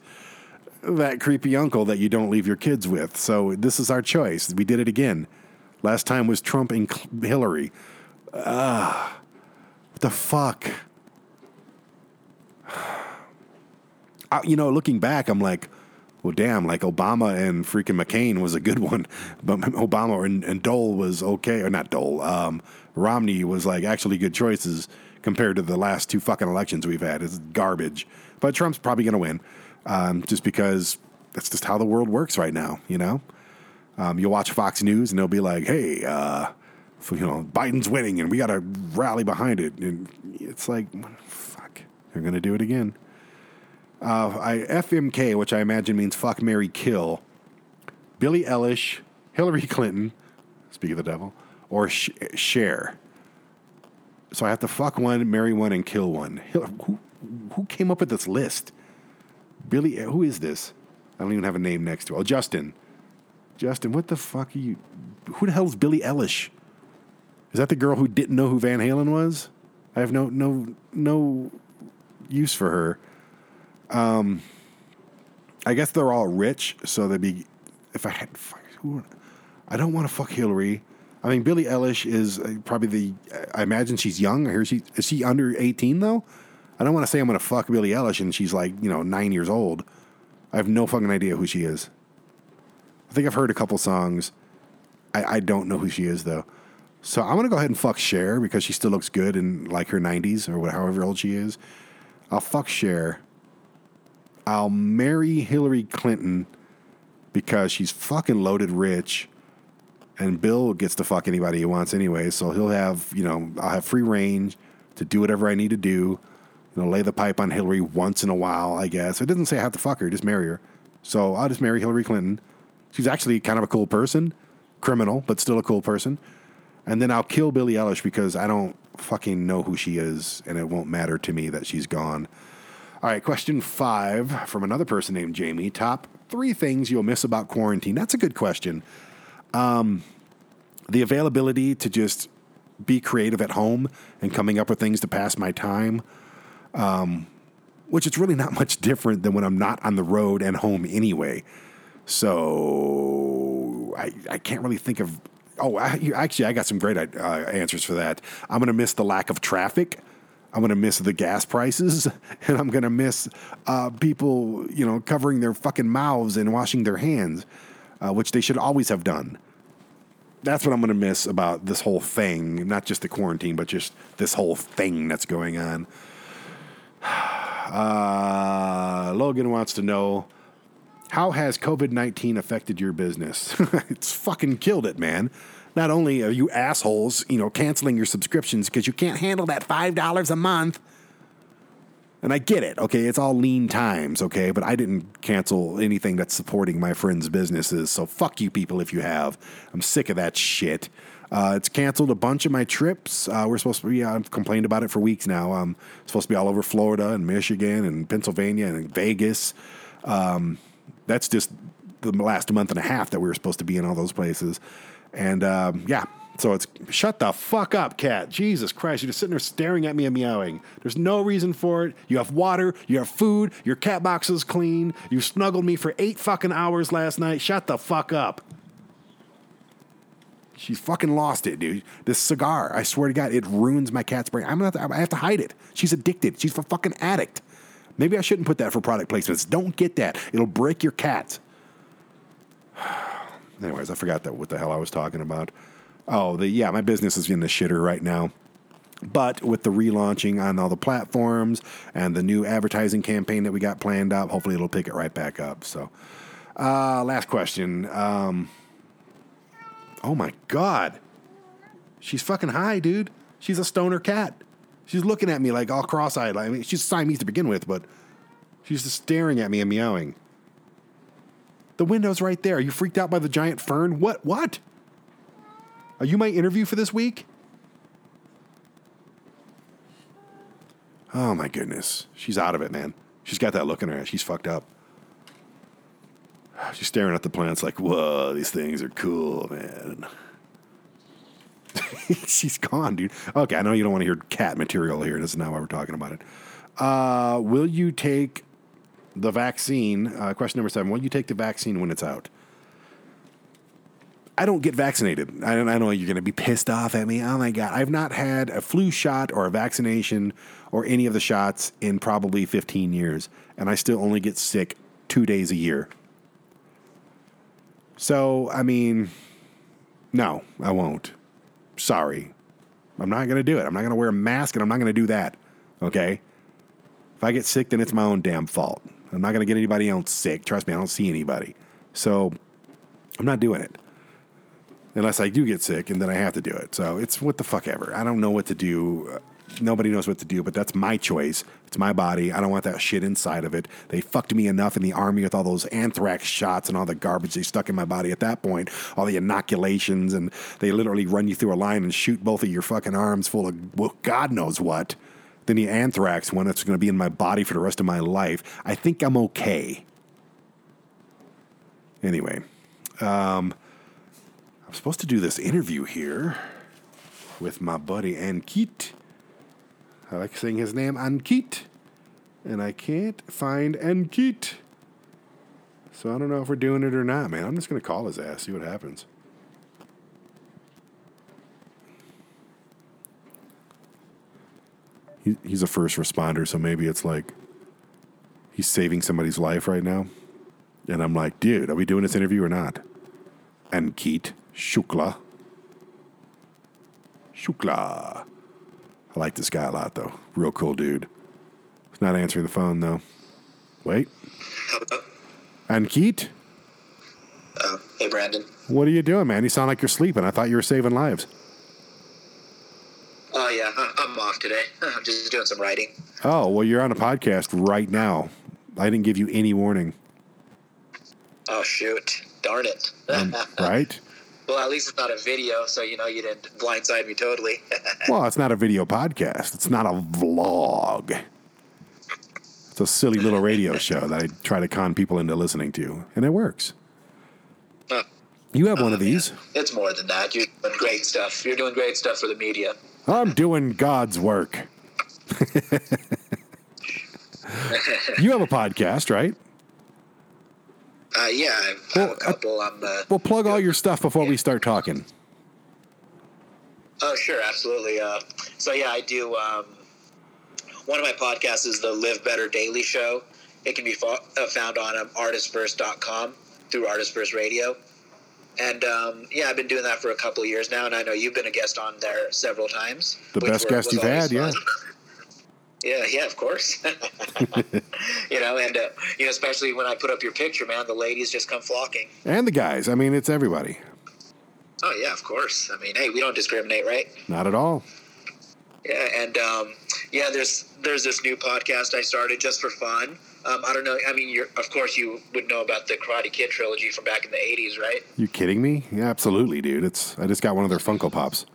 that creepy uncle that you don't leave your kids with. So this is our choice. We did it again. Last time was Trump and Hillary. Ah, what the fuck? (sighs) I, you know, looking back, I'm like, well, damn, like Obama and freaking McCain was a good (laughs) one, but Obama and, and Dole was okay, or not Dole. Um, Romney was like actually good choices compared to the last two fucking elections we've had. It's garbage, but Trump's probably going to win, um, just because that's just how the world works right now. You know, um, you'll watch Fox News and they'll be like, "Hey, uh, you know, Biden's winning, and we got to rally behind it," and it's like, fuck, they're going to do it again. Uh, I FMK, which I imagine means fuck, Mary, kill. Billie Eilish, Hillary (laughs) Clinton, speak of the devil, or sh- Cher. So I have to fuck one, marry one, and kill one. Who, who came up with this list? Billy, who is this? I don't even have a name next to it. Oh, Justin. Justin, what the fuck are you? Who the hell is Billie Eilish? Is that the girl who didn't know who Van Halen was? I have no no no use for her. Um, I guess they're all rich, so they'd be. If I had, I don't want to fuck Hillary. I mean, Billie Eilish is uh, probably the. I imagine she's young. I hear she is she under eighteen though. I don't want to say I'm going to fuck Billie Eilish and she's like you know nine years old. I have no fucking idea who she is. I think I've heard a couple songs. I, I don't know who she is though. So I'm gonna go ahead and fuck Cher because she still looks good in like her 90s or what- however old she is. I'll fuck Cher. I'll marry Hillary Clinton because she's fucking loaded rich, and Bill gets to fuck anybody he wants anyway. So he'll have you know I'll have free range, to do whatever I need to do. You know, lay the pipe on Hillary once in a while, I guess. It doesn't say I have to fuck her, just marry her. So I'll just marry Hillary Clinton. She's actually kind of a cool person, criminal, but still a cool person. And then I'll kill Billie Eilish because I don't fucking know who she is, and it won't matter to me that she's gone. All right, question five from another person named Jamie. Top three things you'll miss about quarantine. That's a good question. Um, the availability to just be creative at home and coming up with things to pass my time, um, which is really not (laughs) much different than when I'm not on the road and home anyway. So I, I can't really think of. Oh, I, actually, I got some great uh, answers for that. I'm going to miss the lack of traffic. I'm going to miss the gas prices, (laughs) and I'm going to miss uh, people, you know, covering their fucking mouths and washing their hands, uh, which they should always have done. That's what I'm going to miss about this whole thing, not just the quarantine, but just this whole thing that's going on. (sighs) Uh, Logan wants to know how has COVID 19 affected your business? (laughs) it's fucking killed it, man. Not only are you assholes, you know, canceling your subscriptions because you can't handle that $5 a month. And I get it, okay? It's all lean times, okay? But I didn't cancel anything that's supporting my friends' businesses. So fuck you people if you have. I'm sick of that shit. Uh, it's canceled a bunch of my trips. Uh, we're supposed to be, I've complained about it for weeks now. I'm supposed to be all over Florida and Michigan and Pennsylvania and Vegas. Um, that's just the last month and a half that we were supposed to be in all those places. And um, yeah, so it's shut the fuck up, cat. Jesus Christ, you're just sitting there staring at me and meowing. There's no reason for it. You have water, you have food, your cat box is clean. You snuggled me for eight fucking hours last night. Shut the fuck up. She's fucking lost it, dude. This cigar, I swear to God, it ruins my cat's brain. I'm gonna have to, I have to hide it. She's addicted. She's a fucking addict. Maybe I shouldn't put that for product placements. Don't get that. It'll break your cat. Anyways, I forgot that what the hell I was talking about. Oh, the yeah, my business is in the shitter right now. But with the relaunching on all the platforms and the new advertising campaign that we got planned up, hopefully it'll pick it right back up. So, uh, last question. Um, oh my God. She's fucking high, dude. She's a stoner cat. She's looking at me like all cross eyed. I mean, she's Siamese to begin with, but she's just staring at me and meowing. The window's right there. Are you freaked out by the giant fern? What? What? Are you my interview for this week? Oh my goodness. She's out of it, man. She's got that look in her eye. She's fucked up. (sighs) She's staring at the plants like, whoa, these things are cool, man. (laughs) She's gone, dude. Okay, I know you don't want to hear cat material here. This is not why we're talking about it. Uh, will you take the vaccine? Uh, question number seven. Will you take the vaccine when it's out? I don't get vaccinated. I, I know you're going to be pissed off at me. Oh my God. I've not had a flu shot or a vaccination or any of the shots in probably 15 years, and I still only get sick two days a year. So, I mean, no, I won't. Sorry. I'm not going to do it. I'm not going to wear a mask and I'm not going to do that. Okay? If I get sick, then it's my own damn fault. I'm not going to get anybody else sick. Trust me, I don't see anybody. So I'm not doing it. Unless I do get sick and then I have to do it. So it's what the fuck ever. I don't know what to do. Nobody knows what to do, but that's my choice. It's my body. I don't want that shit inside of it. They fucked me enough in the army with all those anthrax shots and all the garbage they stuck in my body at that point, all the inoculations, and they literally run you through a line and shoot both of your fucking arms full of well, God knows what. The anthrax one that's going to be in my body for the rest of my life. I think I'm okay. Anyway, um, I'm supposed to do this interview here with my buddy Ankit. I like saying his name, Ankit. And I can't find Ankit. So I don't know if we're doing it or not, man. I'm just going to call his ass, see what happens. He, he's a first responder, so maybe it's like he's saving somebody's life right now. And I'm like, dude, are we doing this interview or not? Ankit Shukla. Shukla. I like this guy a lot, though. Real cool dude. He's not answering the phone, though. Wait. Hello. Ankit, Oh, uh, hey, Brandon. what are you doing, man? You sound like you're sleeping. I thought you were saving lives. Oh, yeah, I'm off today. (laughs) I'm just doing some writing. Oh, well, you're on a podcast right now. I didn't give you any warning, Oh shoot! Darn it! um, (laughs) right? well, at least it's not a video, so you know you didn't blindside me totally. (laughs) Well, it's not a video podcast. It's not a vlog. It's a silly little radio show that I try to con people into listening to, and it works. Uh, You have one of these. it's more than that. You're doing great stuff. You're doing great stuff for the media. I'm doing God's work. (laughs) you have a podcast, right? Uh, yeah, I have Well, a couple. I'm. Uh, Well, plug all your stuff before we start talking. Oh, sure, absolutely. Uh, so yeah, I do. Um, one of my podcasts is the Live Better Daily Show. It can be fo- uh, found on um, artistfirst.com through Artist First Radio. And um, yeah, I've been doing that for a couple of years now, and I know you've been a guest on there several times. The best were- guest you've had, yeah. Yeah, yeah, of course. (laughs) (laughs) you know, and uh, you know, especially when I put up your picture, man, the ladies just come flocking. And the guys. I mean, it's everybody. Oh yeah, of course. I mean, hey, we don't discriminate, right? Not at all. Yeah, and um, yeah, there's there's this new podcast I started just for fun. Um, I don't know. I mean, you're of course you would know about the Karate Kid trilogy from back in the '80s, right? You kidding me? Yeah, absolutely, dude. It's I just got one of their Funko Pops.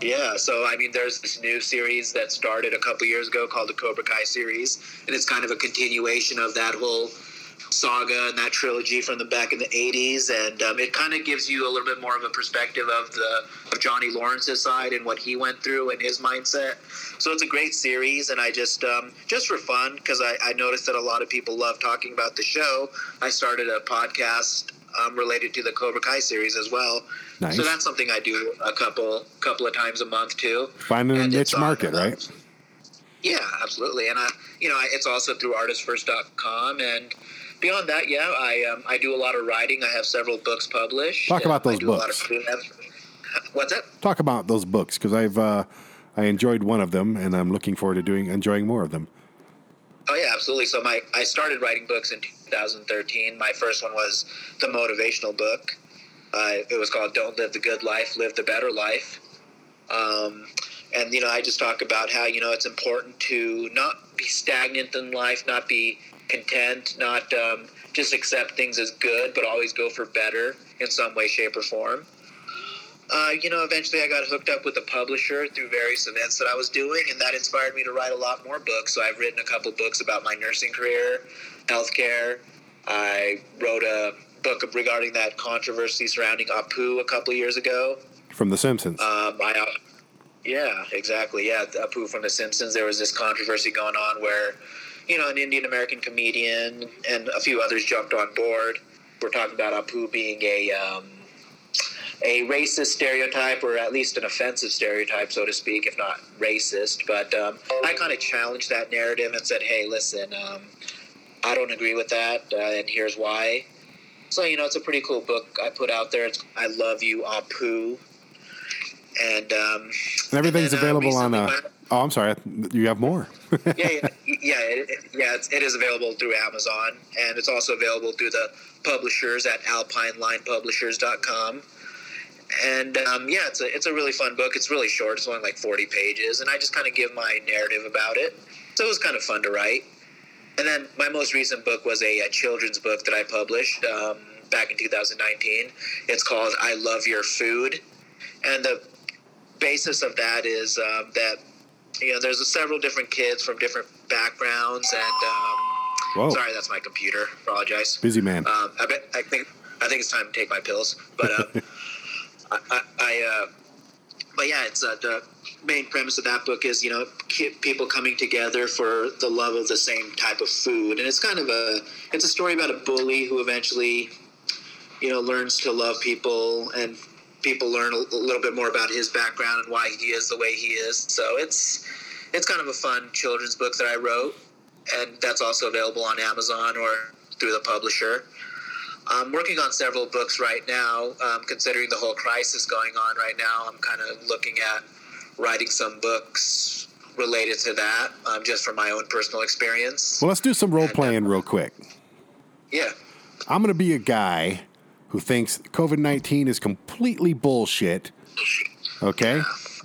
Yeah. So I mean, there's this new series that started a couple years ago called the Cobra Kai series, and it's kind of a continuation of that whole saga and that trilogy from the back in the 80s and um, it kind of gives you a little bit more of a perspective of the of johnny lawrence's side and what he went through and his mindset so it's a great series and i just um, just for fun because I, I noticed that a lot of people love talking about the show i started a podcast um, related to the cobra kai series as well Nice. so that's something i do a couple couple of times a month too Finding a And it's niche market, uh, right? yeah, absolutely. And I, you know, I, it's also through artistfirst.com. And beyond that, yeah, I um, I do a lot of writing. I have several books published. Talk about those do a lot books. of- What's that? Talk about those books because I've uh, I enjoyed one of them, and I'm looking forward to doing enjoying more of them. Oh yeah, absolutely. So my I started writing books in 2013. My first one was the motivational book. Uh, it was called "Don't Live the Good Life, Live the Better Life." Um, and you know, I just talk about how you know it's important to not be stagnant in life, not be content, not um, just accept things as good, but always go for better in some way, shape, or form. Uh, you know, eventually I got hooked up with a publisher through various events that I was doing, and that inspired me to write a lot more books. So I've written a couple books about my nursing career, healthcare. I wrote a book regarding that controversy surrounding Apu a couple years ago. From The Simpsons. Um, I, yeah, exactly. Yeah, Apu from The Simpsons. There was this controversy going on where, you know, an Indian American comedian and a few others jumped on board. We're talking about Apu being a um, a racist stereotype, or at least an offensive stereotype, so to speak, if not racist. But um, I kind of challenged that narrative and said, "Hey, listen, um, I don't agree with that, uh, and here's why." So you know, it's a pretty cool book I put out there. It's "I Love You, Apu," and um, and everything's and then, uh, available on. Uh, oh, I'm sorry. You have more. (laughs) yeah, yeah, yeah, it, yeah. It's, it is available through Amazon, and it's also available through the publishers at AlpineLinePublishers.com. And um, yeah, it's a it's a really fun book. It's really short. It's only like forty pages, and I just kind of give my narrative about it. So it was kind of fun to write. And then my most recent book was a, a children's book that I published um, back in 2019. It's called "I Love Your Food," and the basis of that is um, that you know there's several different kids from different backgrounds and um, sorry that's my computer. Apologize. Busy man. um, I, bet, I think I think it's time to take my pills. But uh, (laughs) I, I, I uh, but yeah it's uh, the main premise of that book is you know people coming together for the love of the same type of food. And it's kind of a it's a story about a bully who eventually you know learns to love people and people learn a, little bit more about his background and why he is the way he is. So it's it's kind of a fun children's book that i wrote and that's also available on amazon or through the publisher. I'm working on several books right now. Um, considering the whole crisis going on right now i'm kind of looking at writing some books related to that um, just from my own personal experience. Well, let's do some role playing real quick. yeah. I'm going to be a guy who thinks COVID 19 is completely bullshit. Okay?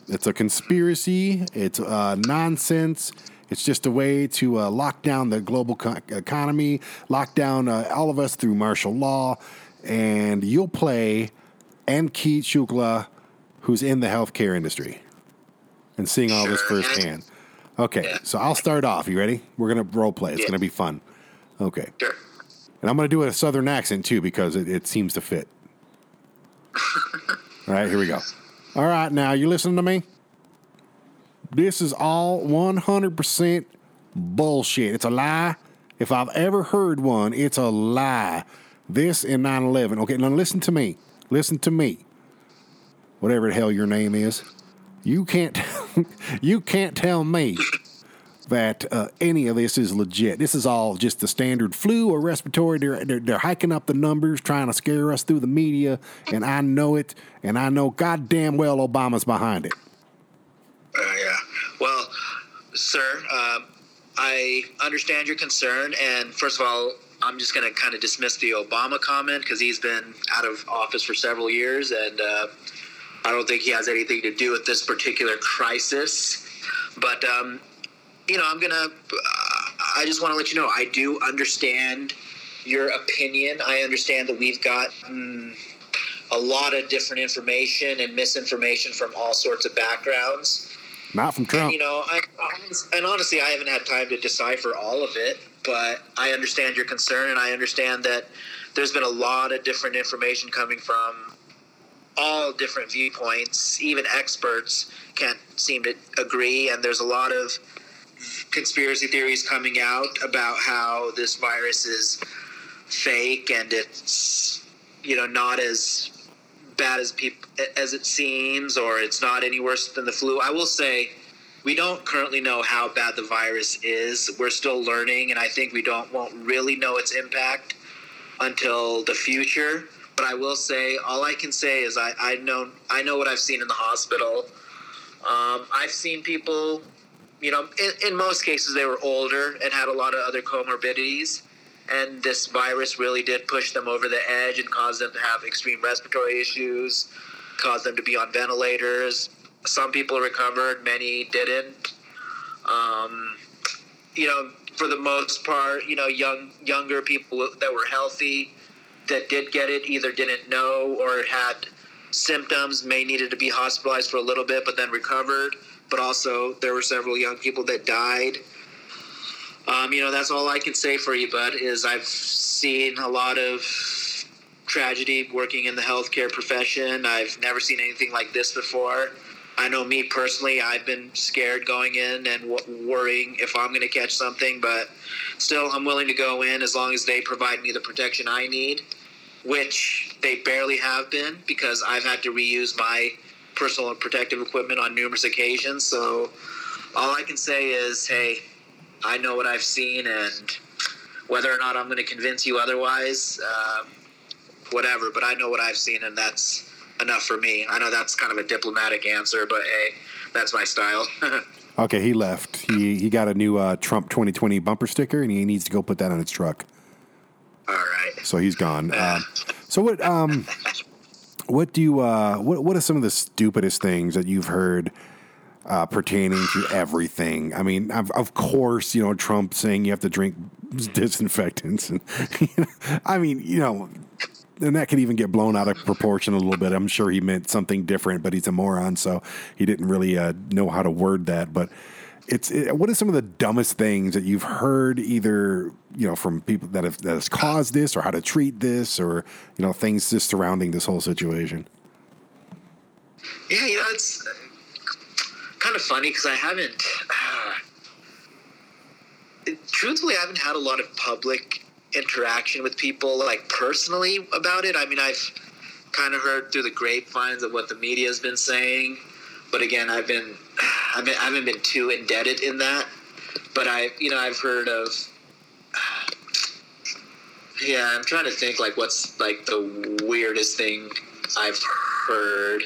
It's a conspiracy. It's uh, nonsense. It's just a way to uh, lock down the global co- economy, lock down uh, all of us through martial law, and you'll play Ankit Shukla, who's in the healthcare industry, and seeing all this firsthand. Okay, so I'll start off. You ready? We're gonna role play. It's Yeah. gonna be fun. Okay, Sure. And I'm gonna do it a southern accent too because it, it seems to fit. (laughs) all right, here we go. All right, now you listening to me? This is all 100% bullshit. It's a lie. If I've ever heard one, it's a lie. This and 9 11. Okay, now listen to me. Listen to me. Whatever the hell your name is. You can't (laughs) you can't tell me that uh, any of this is legit. This is all just the standard flu or respiratory. They're, they're, they're hiking up the numbers, trying to scare us through the media, and I know it, and I know goddamn well Obama's behind it. Uh, yeah. Well, sir, um, I understand your concern, and first of all, I'm just going to kind of dismiss the Obama comment because he's been out of office for several years, and uh, I don't think he has anything to do with this particular crisis. But um, you know, I'm gonna. Uh, I just want to let you know I do understand your opinion. I understand that we've got. mm, a lot of different information and misinformation from all sorts of backgrounds. Not from Trump. You know, I, and honestly, I haven't had time to decipher all of it, but I understand your concern, and I understand that there's been a lot of different information coming from all different viewpoints. Even experts can't seem to agree, and there's a lot of conspiracy theories coming out about how this virus is fake and it's you know not as bad as people as it seems or it's not any worse than the flu. I will say we don't currently know how bad the virus is. We're still learning and i think we don't won't really know its impact until the future. But i will say all i can say is i, I know i know what i've seen in the hospital. Um, i've seen people you know in, in most cases they were older and had a lot of other comorbidities and this virus really did push them over the edge and cause them to have extreme respiratory issues, cause them to be on ventilators. Some people recovered, many didn't. Um, you know, for the most part, you know, young younger people that were healthy that did get it either didn't know or had symptoms, may needed to be hospitalized for a little bit, but then recovered. But also, there were several young people that died. Um, you know, that's all I can say for you, bud. Is I've seen a lot of tragedy working in the healthcare profession. I've never seen anything like this before. I know me personally, I've been scared going in and w- worrying if I'm going to catch something, but still, I'm willing to go in as long as they provide me the protection I need, which they barely have been because I've had to reuse my personal protective equipment on numerous occasions. So all I can say is, hey, I know what I've seen, and whether or not I'm going to convince you otherwise, um, whatever. But I know what I've seen, and that's enough for me. I know that's kind of a diplomatic answer, but hey, that's my style. (laughs) Okay, he left. He he got a new uh, Trump 2020 bumper sticker, and he needs to go put that on his truck. All right. So he's gone. Um, so what um (laughs) what do you uh what what are some of the stupidest things that you've heard uh, pertaining to everything? I mean, of, of course, you know Trump saying you have to drink (laughs) disinfectants, and (laughs) I mean, you know. And that could even get blown out of proportion a little bit. I'm sure he meant something different, but he's a moron, so he didn't really uh, know how to word that. But it's it, what are some of the dumbest things that you've heard either you know from people that have that has caused this or how to treat this or you know things just surrounding this whole situation Yeah, you know, it's kind of funny because I haven't. Uh, truthfully, I haven't had a lot of public interaction with people, like personally, about it. I mean, I've kind of heard through the grapevines of what the media has been saying, but again, I've been, (sighs) I've been, I haven't been too indebted in that. But I, you know, I've heard of. (sighs) Yeah, I'm trying to think like what's like the weirdest thing I've heard,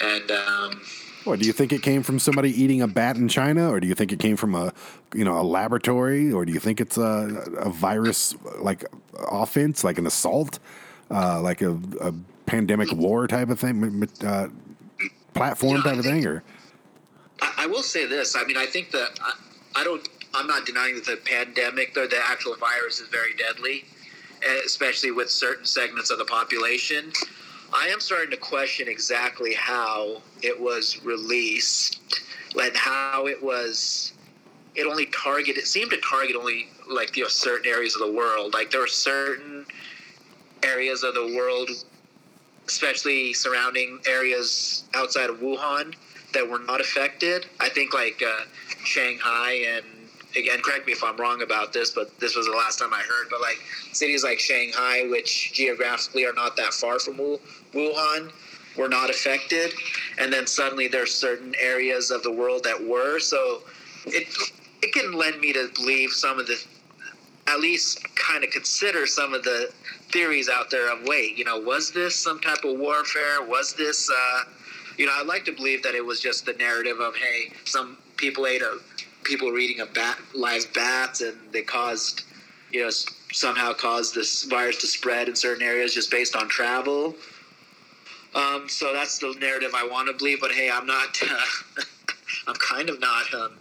and um, Or do you think it came from somebody eating a bat in China, or do you think it came from a you know a laboratory, or do you think it's a, a virus like offense, like an assault, uh, like a, a pandemic war type of thing, uh, platform type of thing, or will say this. I mean, I think that I, I don't. I'm not denying that the pandemic, or the actual virus, is very deadly, especially with certain segments of the population. I am starting to question exactly how it was released and how it was. It only targeted. It seemed to target only like you know certain areas of the world. Like there were certain areas of the world, especially surrounding areas outside of Wuhan, that were not affected. I think like uh, Shanghai and again, correct me if I'm wrong about this, but this was the last time I heard. But like cities like Shanghai, which geographically are not that far from Wuhan, were not affected, and then suddenly there's certain areas of the world that were. So it it can lend me to believe some of the at least kind of consider some of the theories out there of wait, you know, was this some type of warfare? Was this, uh, you know, I'd like to believe that it was just the narrative of hey, some people ate a people were eating a bat live bats and they caused, you know, somehow caused this virus to spread in certain areas just based on travel. Um, so that's the narrative I want to believe. But hey, I'm not. Uh, (laughs) I'm kind of not um,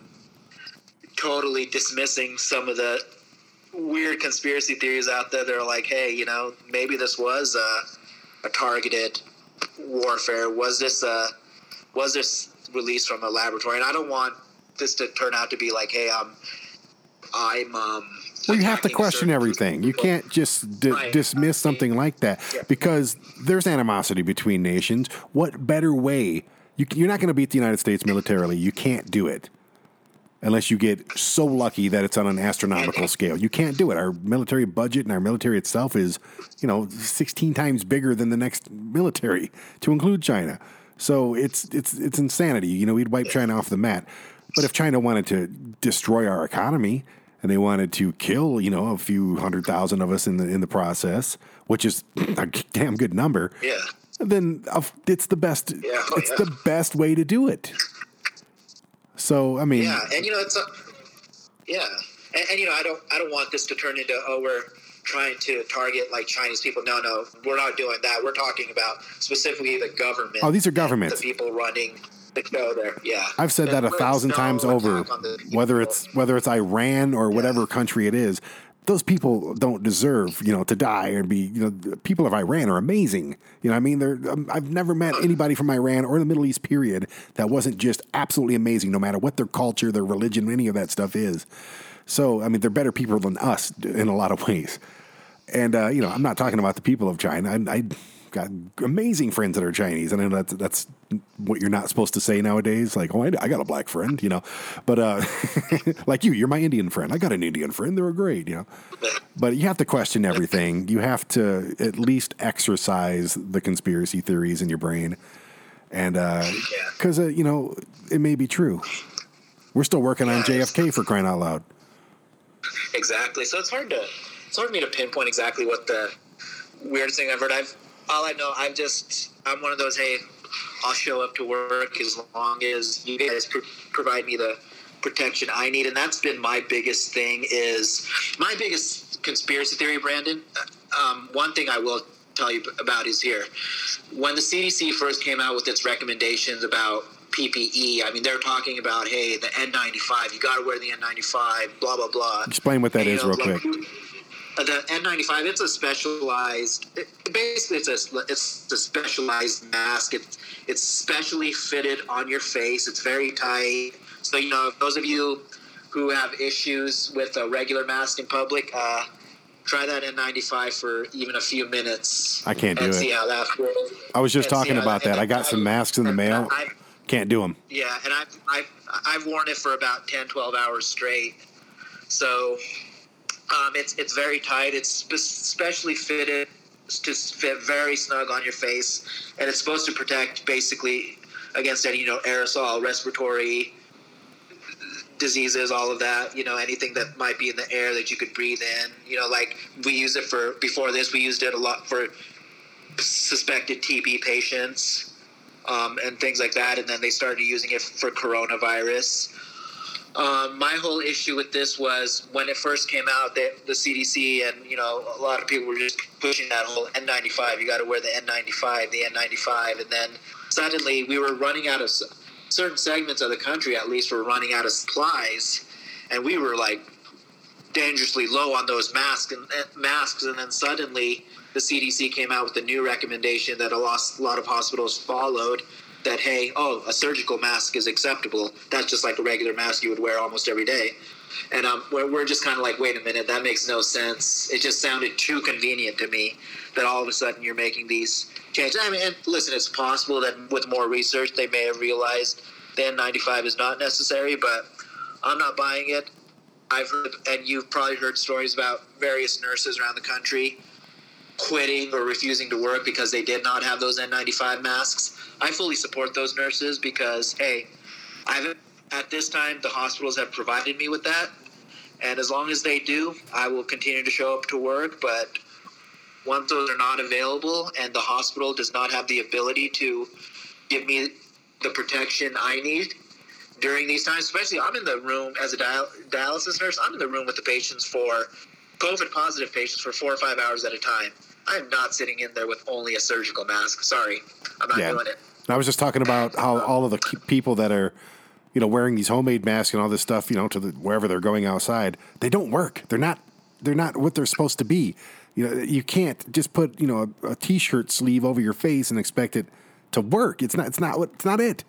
totally dismissing some of the weird conspiracy theories out there that are like, hey, you know, maybe this was a targeted warfare. Was this a was this released from a laboratory? And I don't want this to turn out to be like, hey, I'm I'm um. Well, you have to question everything. You can't just di- Right. dismiss something like that Yeah. because there's animosity between nations. What better way? You, you're not going to beat the United States militarily. You can't do it unless you get so lucky that it's on an astronomical scale. You can't do it. Our military budget and our military itself is, you know, 16 times bigger than the next military, to include China. So it's it's it's insanity. You know, we'd wipe China off the mat. But if China wanted to destroy our economy and they wanted to kill, you know, a few hundred thousand of us in the in the process, which is a damn good number, Yeah. then it's the best. Yeah, oh, it's yeah. the best way to do it. So I mean, Yeah, and you know it's a, yeah, and, and you know I don't I don't want this to turn into oh we're trying to target like Chinese people. No, no, we're not doing that. We're talking about specifically the government. Oh, these are and governments. The people running the show there. Yeah, I've said that a thousand times over. attack on the people. Whether it's whether it's Iran or whatever country it is, those people don't deserve you know to die and be you know people of Iran are amazing. You know, I mean, they're um, I've never met anybody from Iran or the Middle East period that wasn't just absolutely amazing, no matter what their culture, their religion, any of that stuff is. So I mean, they're better people than us in a lot of ways. And uh, you know, I'm not talking about the people of China. I, I got amazing friends that are Chinese. I know that's that's what you're not supposed to say nowadays. Like, oh, I, I got a black friend, you know. But uh, (laughs) like you, you're my Indian friend. I got an Indian friend. They were great, you know. But you have to question everything. You have to at least exercise the conspiracy theories in your brain, and because uh, you know it may be true. We're still working on JFK for crying out loud. Exactly. So it's hard to it's hard for me to pinpoint exactly what the weirdest thing I've heard. I've all I know. I'm just I'm one of those. Hey, I'll show up to work as long as you guys pro- provide me the protection I need, and that's been my biggest thing. Is my biggest conspiracy theory, Brandon. Uh, Um, one thing I will tell you about is here when the CDC first came out with its recommendations about PPE. I mean, they're talking about hey, the N95. You got to wear the N95. Blah blah blah. Explain what that You is, real like, quick. Uh, The N95, it's a specialized. It, basically, it's a it's a specialized mask. It's it's specially fitted on your face. It's very tight. So you know, those of you who have issues with a regular mask in public, uh, try that N95 for even a few minutes. I can't do it. See how that feels. I was just talking about that. I got some masks in the mail. I, Can't do them. yeah, and I've, I've, I've worn it for about 10, 12 hours straight. So um, it's, it's very tight. It's spe- specially fitted to fit very snug on your face. And it's supposed to protect basically against any, you know, aerosol, respiratory diseases, all of that, you know, anything that might be in the air that you could breathe in. You know, like we use it for, before this, we used it a lot for suspected TB patients um, and things like that. And then they started using it for coronavirus. Um, my whole issue with this was when it first came out, the, the CDC and you know a lot of people were just pushing that whole N95. You got to wear the N95, the N95, and then suddenly we were running out of. certain segments of the country, at least, were running out of supplies, and we were like dangerously low on those masks and masks. And then suddenly, the CDC came out with a new recommendation that a lot, a lot of hospitals followed. That hey, oh, a surgical mask is acceptable. That's just like a regular mask you would wear almost every day. And um, we're, we're just kind of like, wait a minute, that makes no sense. It just sounded too convenient to me that all of a sudden you're making these changes. I mean, listen, it's possible that with more research they may have realized the N95 is not necessary, but I'm not buying it. I've heard, and you've probably heard stories about various nurses around the country quitting or refusing to work because they did not have those N95 masks. I fully support those nurses because, hey, I've at this time the hospitals have provided me with that, and as long as they do, I will continue to show up to work. But once those are not available and the hospital does not have the ability to give me the protection I need during these times, especially I'm in the room as a dial- dialysis nurse, I'm in the room with the patients for COVID positive patients for four or five hours at a time. I'm not sitting in there with only a surgical mask. Sorry, I'm not Yeah. doing it. I was just talking about how all of the people that are, you know, wearing these homemade masks and all this stuff, you know, to the, wherever they're going outside, they don't work. They're not. They're not what they're supposed to be. You know, you can't just put you know a, a t-shirt sleeve over your face and expect it to work. It's not. It's not what. It's not it.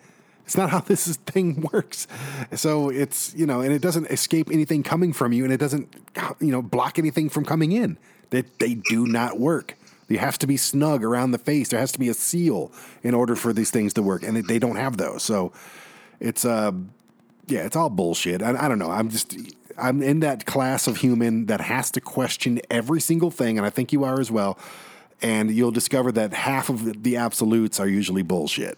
It's not how (laughs) this thing works. So it's you know, and it doesn't escape anything coming from you, and it doesn't you know block anything from coming in. That they, do not work. You have to be snug around the face. There has to be a seal in order for these things to work, and they don't have those. So it's uh, yeah, it's all bullshit. I, I don't know. I'm just I'm in that class of human that has to question every single thing, and I think you are as well. And you'll discover that half of the absolutes are usually bullshit.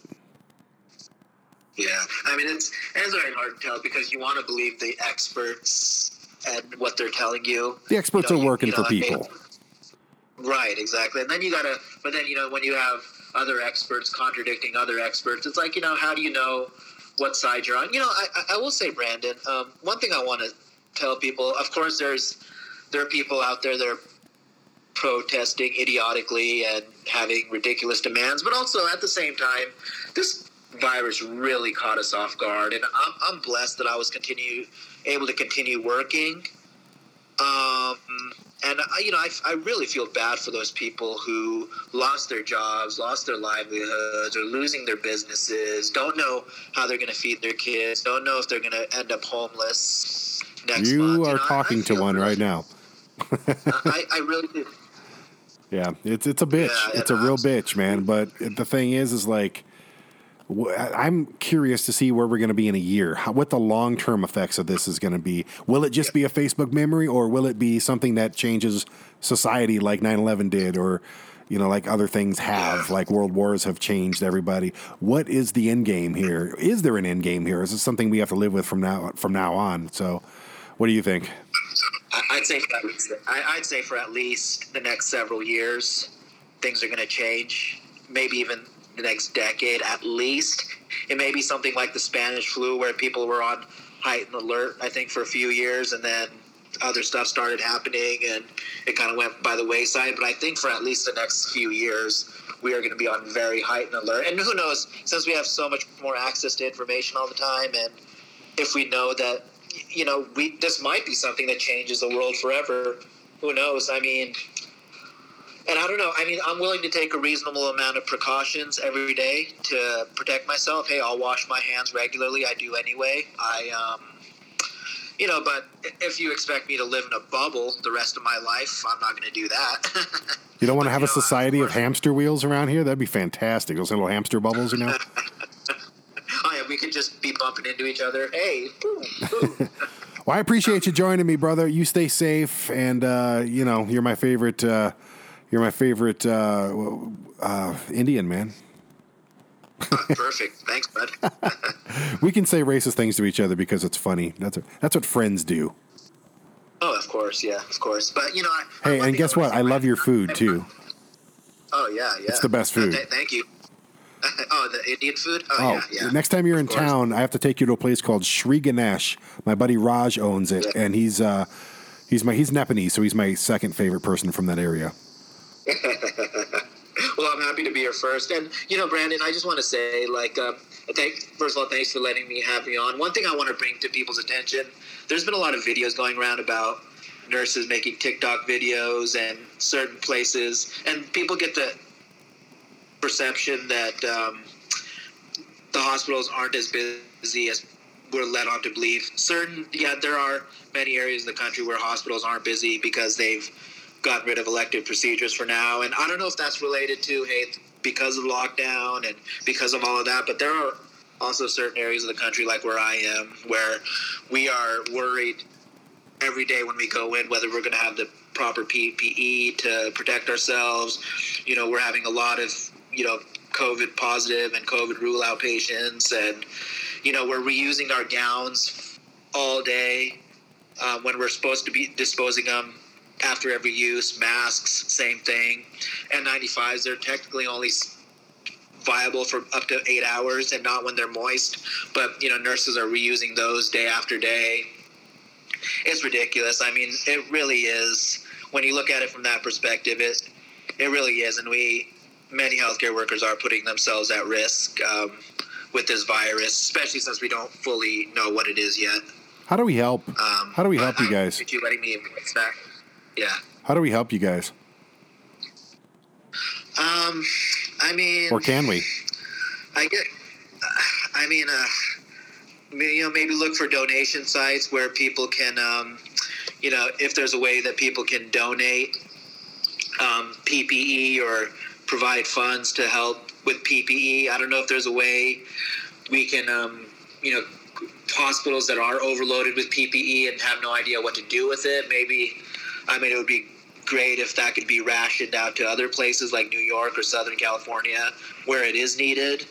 Yeah, I mean it's it's very hard to tell because you want to believe the experts and what they're telling you. The experts You know, are working you know, for people. Right, exactly. And then you gotta, but then you know when you have other experts contradicting other experts, it's like you know how do you know what side you're on? You know, I, I- will say, Brandon, um, one thing I want to tell people. Of course, there's there are people out there that are protesting idiotically and having ridiculous demands, but also at the same time, this virus really caught us off guard, and I'm, I'm blessed that I was continue able to continue working. Um, and I, you know, I, I really feel bad for those people who lost their jobs, lost their livelihoods, or losing their businesses. Don't know how they're going to feed their kids. Don't know if they're going to end up homeless next You month. are know, I- I talking to one really- right now. (laughs) I, I really do. Yeah, it's it's a bitch. Yeah, it's a real bitch, man. But the thing is, is like, I- I'm curious to see where we're going to be in a year. How, what the long term effects of this is going to be. Will it just be a Facebook memory, or will it be something that changes society like 9/11 did, or you know, like other things have, like world wars have changed everybody. What is the end game here? Is there an end game here? Is this something we have to live with from now from now on? So, what do you think? I'd say for at least, I'd say for at least the next several years, things are going to change. Maybe even the next decade, at least. It may be something like the Spanish flu, where people were on heightened alert. I think for a few years, and then other stuff started happening, and it kind of went by the wayside. But I think for at least the next few years, we are going to be on very heightened alert. And who knows? Since we have so much more access to information all the time, and if we know that you know we this might be something that changes the world forever who knows i mean and i don't know i mean i'm willing to take a reasonable amount of precautions every day to protect myself hey i'll wash my hands regularly i do anyway i um you know but if you expect me to live in a bubble the rest of my life i'm not going to do that (laughs) You don't want to have a society of hamster wheels around here? That'd be fantastic. Those little hamster bubbles, you know. (laughs) oh yeah we could just be bumping into each other hey boom, boom. (laughs) Well, I appreciate you joining me, brother. You stay safe, and uh, you know you're my favorite. Uh, you're my favorite uh, uh, Indian man. perfect thanks bud (laughs) We can say racist things to each other because it's funny. That's what, that's what friends do. oh of course yeah of course but you know I, Hey, and guess what? I love your food too. Oh yeah, yeah. It's the best food. Th- thank you. (laughs) oh, the Indian food. Oh, Oh, yeah, yeah. next time you're in course. town, I have to take you to a place called Sri Ganesh. My buddy Raj owns it, and he's uh, he's my he's Nepalese, so he's my second favorite person from that area. (laughs) well, I'm happy to be here first. And, you know, Brandon, I just want to say, like, uh, thank, first of all, thanks for letting me have you on. One thing I want to bring to people's attention there's been a lot of videos going around about nurses making TikTok videos and certain places, and people get the perception that um, the hospitals aren't as busy as we're led on to believe. Certain, yeah, there are many areas in the country where hospitals aren't busy because they've gotten rid of elective procedures for now. And I don't know if that's related to, hey, because of lockdown and because of all of that, but there are also certain areas of the country, like where I am, where we are worried every day when we go in whether we're going to have the proper PPE to protect ourselves. You know, we're having a lot of, you know, COVID positive and COVID rule out patients, and, you know, we're reusing our gowns all day um, when we're supposed to be disposing them after every use. Masks, same thing. N95s, they're technically only viable for up to eight hours and not when they're moist. But, you know, nurses are reusing those day after day. It's ridiculous. I mean, it really is. When you look at it from that perspective, it, it really is. And we, many healthcare workers are putting themselves at risk um, with this virus, especially since we don't fully know what it is yet. How do we help? Um, How do we help you guys? letting me. Yeah. How do we help you guys? Um, I mean, Or can we? I get. I mean, uh, you know, maybe look for donation sites where people can, um, you know, if there's a way that people can donate um, PPE or provide funds to help with PPE. I don't know if there's a way we can, um, you know, hospitals that are overloaded with PPE and have no idea what to do with it. Maybe, I mean, it would be great if that could be rationed out to other places like New York or Southern California where it is needed.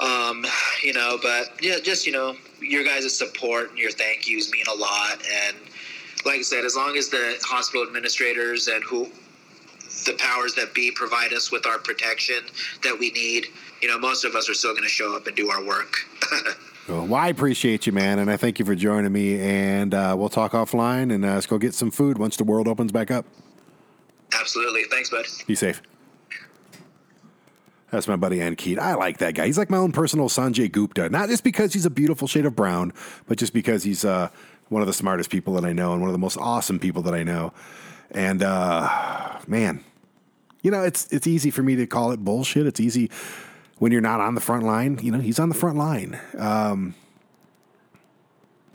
Um, you know, but yeah, just you know, your guys' support and your thank yous mean a lot. And like I said, as long as the hospital administrators and who the powers that be provide us with our protection that we need, you know, most of us are still going to show up and do our work. (laughs) Well, well, I appreciate you, man, and I thank you for joining me. And uh, we'll talk offline, and uh, let's go get some food once the world opens back up. Absolutely. Thanks, bud. Be safe. That's my buddy Ankit. I like that guy. He's like my own personal Sanjay Gupta. Not just because he's a beautiful shade of brown, but just because he's uh, one of the smartest people that I know and one of the most awesome people that I know. And uh, man, you know, it's it's easy for me to call it bullshit. It's easy when you're not on the front line. You know, he's on the front line. Um,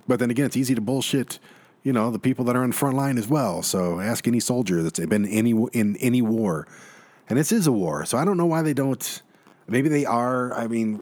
but then again, it's easy to bullshit. You know, the people that are on the front line as well. So ask any soldier that's been any in any war, and this is a war. So I don't know why they don't. Maybe they are. I mean,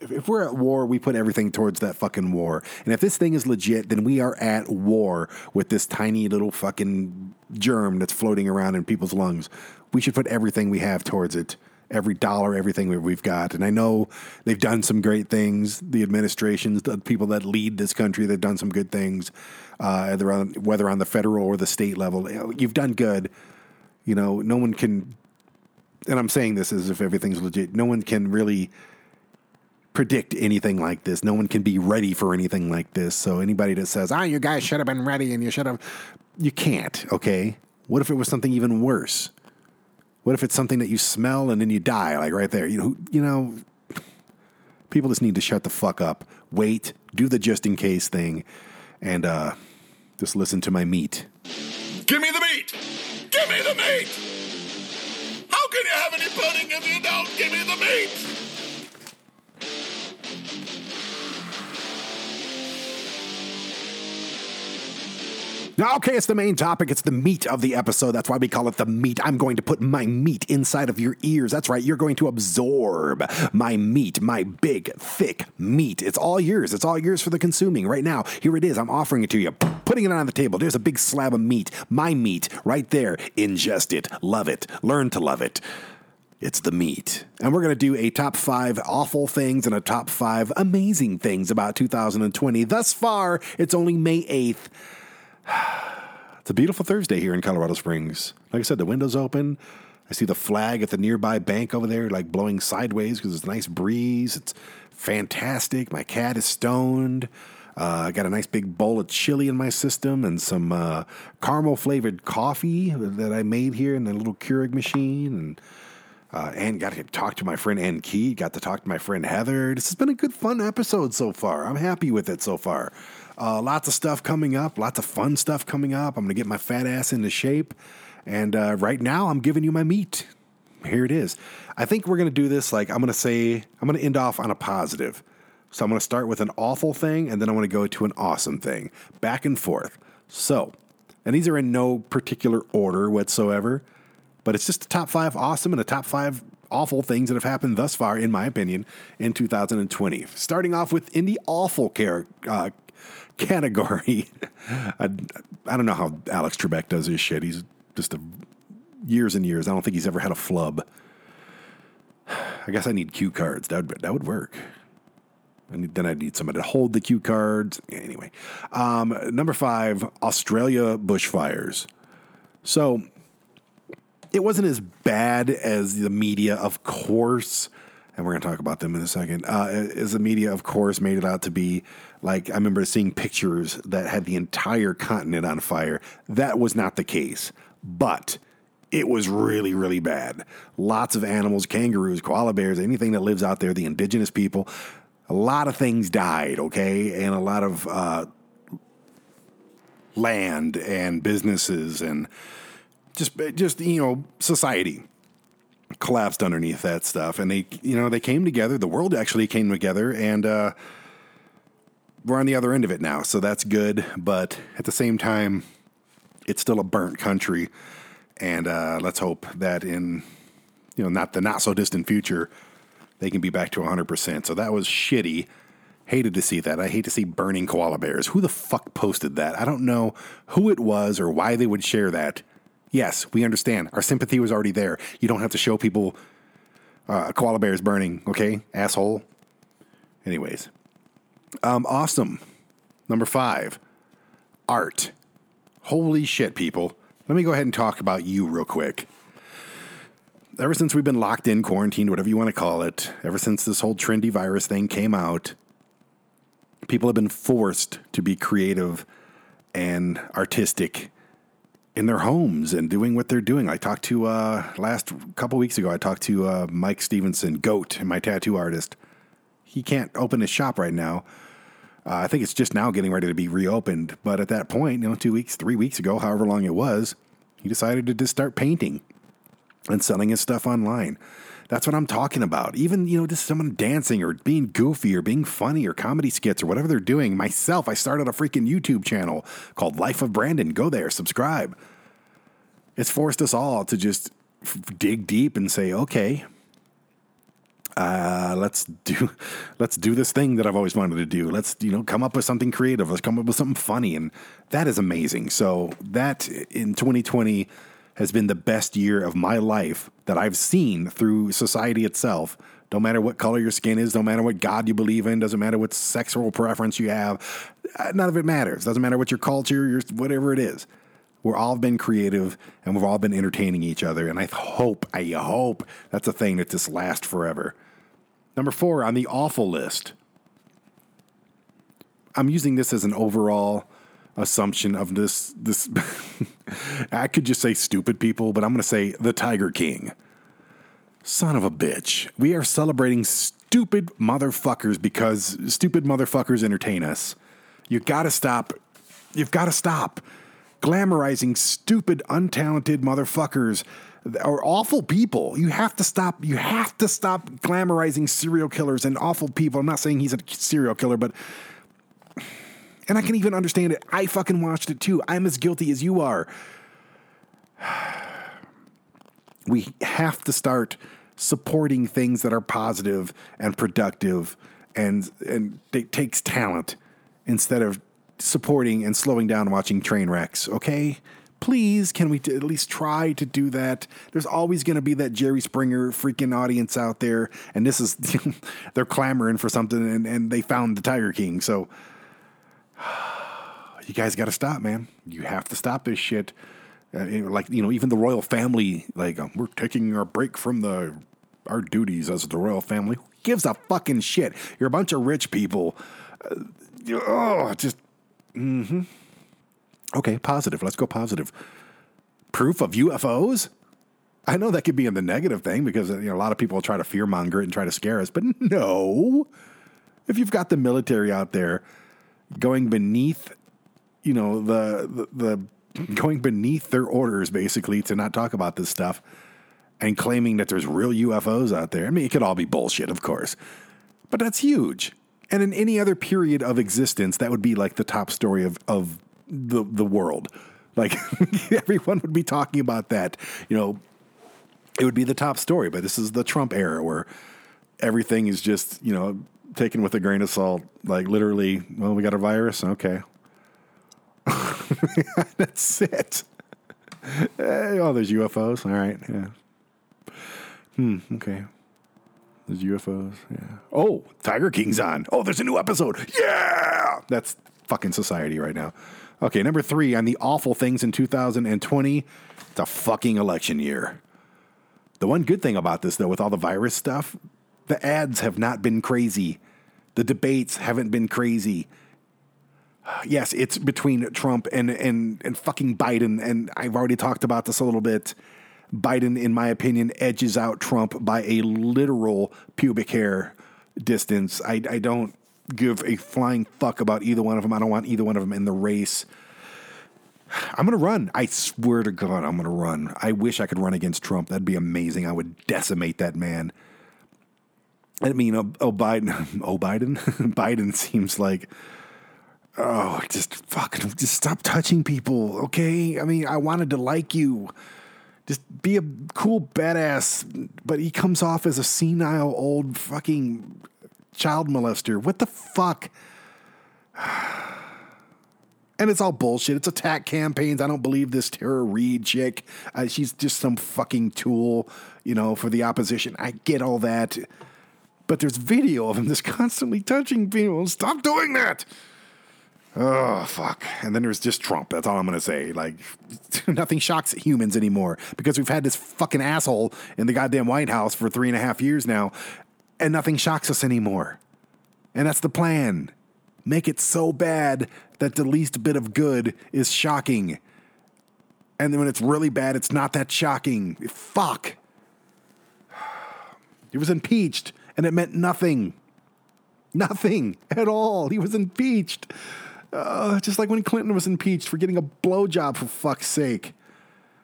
if, if we're at war, we put everything towards that fucking war. And if this thing is legit, then we are at war with this tiny little fucking germ that's floating around in people's lungs. We should put everything we have towards it. Every dollar, everything we- we've got. And I know they've done some great things. The administrations, the people that lead this country, they've done some good things, uh, on, whether on the federal or the state level. You've done good. You know, no one can and I'm saying this as if everything's legit. No one can really predict anything like this. No one can be ready for anything like this. So anybody that says, "Ah, you guys should have been ready and you should have," you can't. Okay. What if it was something even worse? What if it's something that you smell and then you die, like right there? You know, you know. People just need to shut the fuck up. Wait, do the just in case thing, and uh, just listen to my meat. Give me the meat! Give me the meat! How can you have any pudding if you don't give me the meat? Now, okay, it's the main topic. It's the meat of the episode. That's why we call it the meat. I'm going to put my meat inside of your ears. That's right. You're going to absorb my meat, my big, thick meat. It's all yours. It's all yours for the consuming right now. Here it is. I'm offering it to you, putting it on the table. There's a big slab of meat, my meat, right there. Ingest it, love it, learn to love it. It's the meat. And we're going to do a top five awful things and a top five amazing things about 2020. Thus far, it's only May 8th. (sighs) It's a beautiful Thursday here in Colorado Springs. Like I said, the window's open. I see the flag at the nearby bank over there, like blowing sideways because it's a nice breeze. It's fantastic. My cat is stoned. Uh, I got a nice big bowl of chili in my system and some uh, caramel flavored coffee that I made here in the little Keurig machine. And uh, and got to talk to my friend Ankit. Got to talk to my friend Heather. This has been a good, fun episode so far. I'm happy with it so far. Uh, lots of stuff coming up. Lots of fun stuff coming up. I'm going to get my fat ass into shape. And uh, right now, I'm giving you my meat. Here it is. I think we're going to do this like I'm going to say, I'm going to end off on a positive. So I'm going to start with an awful thing and then I'm going to go to an awesome thing, back and forth. So, and these are in no particular order whatsoever, but it's just the top five awesome and the top five awful things that have happened thus far, in my opinion, in 2020. Starting off with in the awful care, uh, category. (laughs) I, I don't know how Alex Trebek does his shit. He's just a, years and years. I don't think he's ever had a flub. (sighs) I guess I need cue cards. That would, that would work. And then I'd need somebody to hold the cue cards. Anyway, um, number five, Australia bushfires. So it wasn't as bad as the media, of course, and we're going to talk about them in a second. Uh, as the media, of course, made it out to be like I remember seeing pictures that had the entire continent on fire. That was not the case, but it was really, really bad. Lots of animals, kangaroos, koala bears, anything that lives out there, the indigenous people, a lot of things died, okay? And a lot of uh, land and businesses and just, just, you know, society collapsed underneath that stuff. And they, you know, they came together. The world actually came together and, uh, we're on the other end of it now. So that's good. But at the same time, it's still a burnt country. And uh, let's hope that in, you know, not the not so distant future, they can be back to 100%. So that was shitty. Hated to see that. I hate to see burning koala bears. Who the fuck posted that? I don't know who it was or why they would share that. Yes, we understand. Our sympathy was already there. You don't have to show people uh, koala bears burning, okay? Asshole. Anyways, um, awesome. Number five, art. Holy shit, people. Let me go ahead and talk about you real quick ever since we've been locked in, quarantined, whatever you want to call it, ever since this whole trendy virus thing came out, people have been forced to be creative and artistic in their homes and doing what they're doing. I talked to uh, last couple weeks ago. I talked to uh, Mike Stevenson, Goat, my tattoo artist. He can't open his shop right now. Uh, I think it's just now getting ready to be reopened. But at that point, you know, two weeks, three weeks ago, however long it was, he decided to just start painting and selling his stuff online. That's what I'm talking about. Even, you know, just someone dancing or being goofy or being funny or comedy skits or whatever they're doing. Myself, I started a freaking YouTube channel called Life of Brandon. Go there, subscribe. It's forced us all to just dig deep and say, okay, uh, let's do (laughs) let's do this thing that I've always wanted to do. Let's you know come up with something creative. Let's come up with something funny, and that is amazing. So that in 2020 has been the best year of my life that I've seen through society itself. Don't matter what color your skin is, no matter what God you believe in, doesn't matter what sexual preference you have, uh, none of it matters. Doesn't matter what your culture, your whatever it is. We're all been creative and we've all been entertaining each other. And I hope, I hope that's a thing that just lasts forever. Number four on the awful list. I'm using this as an overall assumption of this this (laughs) I could just say stupid people, but I'm going to say the Tiger King. Son of a bitch. We are celebrating stupid motherfuckers because stupid motherfuckers entertain us. You got to stop. You've got to stop glamorizing stupid untalented motherfuckers or awful people. You have to stop. You have to stop glamorizing serial killers and awful people. I'm not saying he's a serial killer, but and I can even understand it. I fucking watched it too. I'm as guilty as you are. (sighs) We have to start supporting things that are positive and productive and and it takes talent instead of supporting and slowing down watching train wrecks, okay? Please, can we t- at least try to do that? There's always going to be that Jerry Springer freaking audience out there, and this is, (laughs) they're clamoring for something, and, and they found the Tiger King. So, (sighs) you guys got to stop, man. You have to stop this shit. Uh, like you know, even the royal family, like um, we're taking our break from the our duties as the royal family. Who gives a fucking shit? You're a bunch of rich people. Uh, oh, just. Hmm Okay, positive. Let's go positive. Proof of UFOs? I know that could be in the negative thing because you know, a lot of people try to fearmonger it and try to scare us, but (laughs) no. If you've got the military out there going beneath, you know, the, the, the (laughs) going beneath their orders basically to not talk about this stuff and claiming that there's real UFOs out there. I mean, it could all be bullshit, of course, but that's huge. And in any other period of existence, that would be like the top story of, of the, the world. Like (laughs) everyone would be talking about that. You know, it would be the top story, but this is the Trump era where everything is just, you know, taken with a grain of salt. Like literally, well, we got a virus. Okay. (laughs) That's it. Oh, there's UFOs. All right. Yeah. Hmm. Okay. There's UFOs. Yeah. Oh, Tiger King's on. Oh, there's a new episode. Yeah. That's fucking society right now. Okay. Number three on the awful things in 2020. It's a fucking election year. The one good thing about this, though, with all the virus stuff, the ads have not been crazy. The debates haven't been crazy. Yes, it's between Trump and, and, and fucking Biden. And I've already talked about this a little bit. Biden, in my opinion, edges out Trump by a literal pubic hair distance. I, I don't give a flying fuck about either one of them. I don't want either one of them in the race. I'm going to run. I swear to God, I'm going to run. I wish I could run against Trump. That'd be amazing. I would decimate that man. I mean, oh, oh Biden, (laughs) oh Biden, (laughs) Biden seems like, oh, just fucking, just stop touching people, okay? I mean, I wanted to like you, just be a cool badass, but he comes off as a senile old fucking child molester. What the fuck? (sighs) And it's all bullshit. It's attack campaigns. I don't believe this Tara Reade chick. Uh, she's just some fucking tool, you know, for the opposition. I get all that. But there's video of him just (laughs) constantly touching people. Stop doing that. Oh, fuck. And then there's just Trump. That's all I'm to say. Like, (laughs) nothing shocks humans anymore because we've had this fucking asshole in the goddamn White House for three and a half years now, and nothing shocks us anymore. And that's the plan. Make it so bad that the least bit of good is shocking. And then when it's really bad, it's not that shocking. Fuck. He was impeached, and it meant nothing. Nothing at all. He was impeached. Uh, just like when Clinton was impeached for getting a blowjob, for fuck's sake.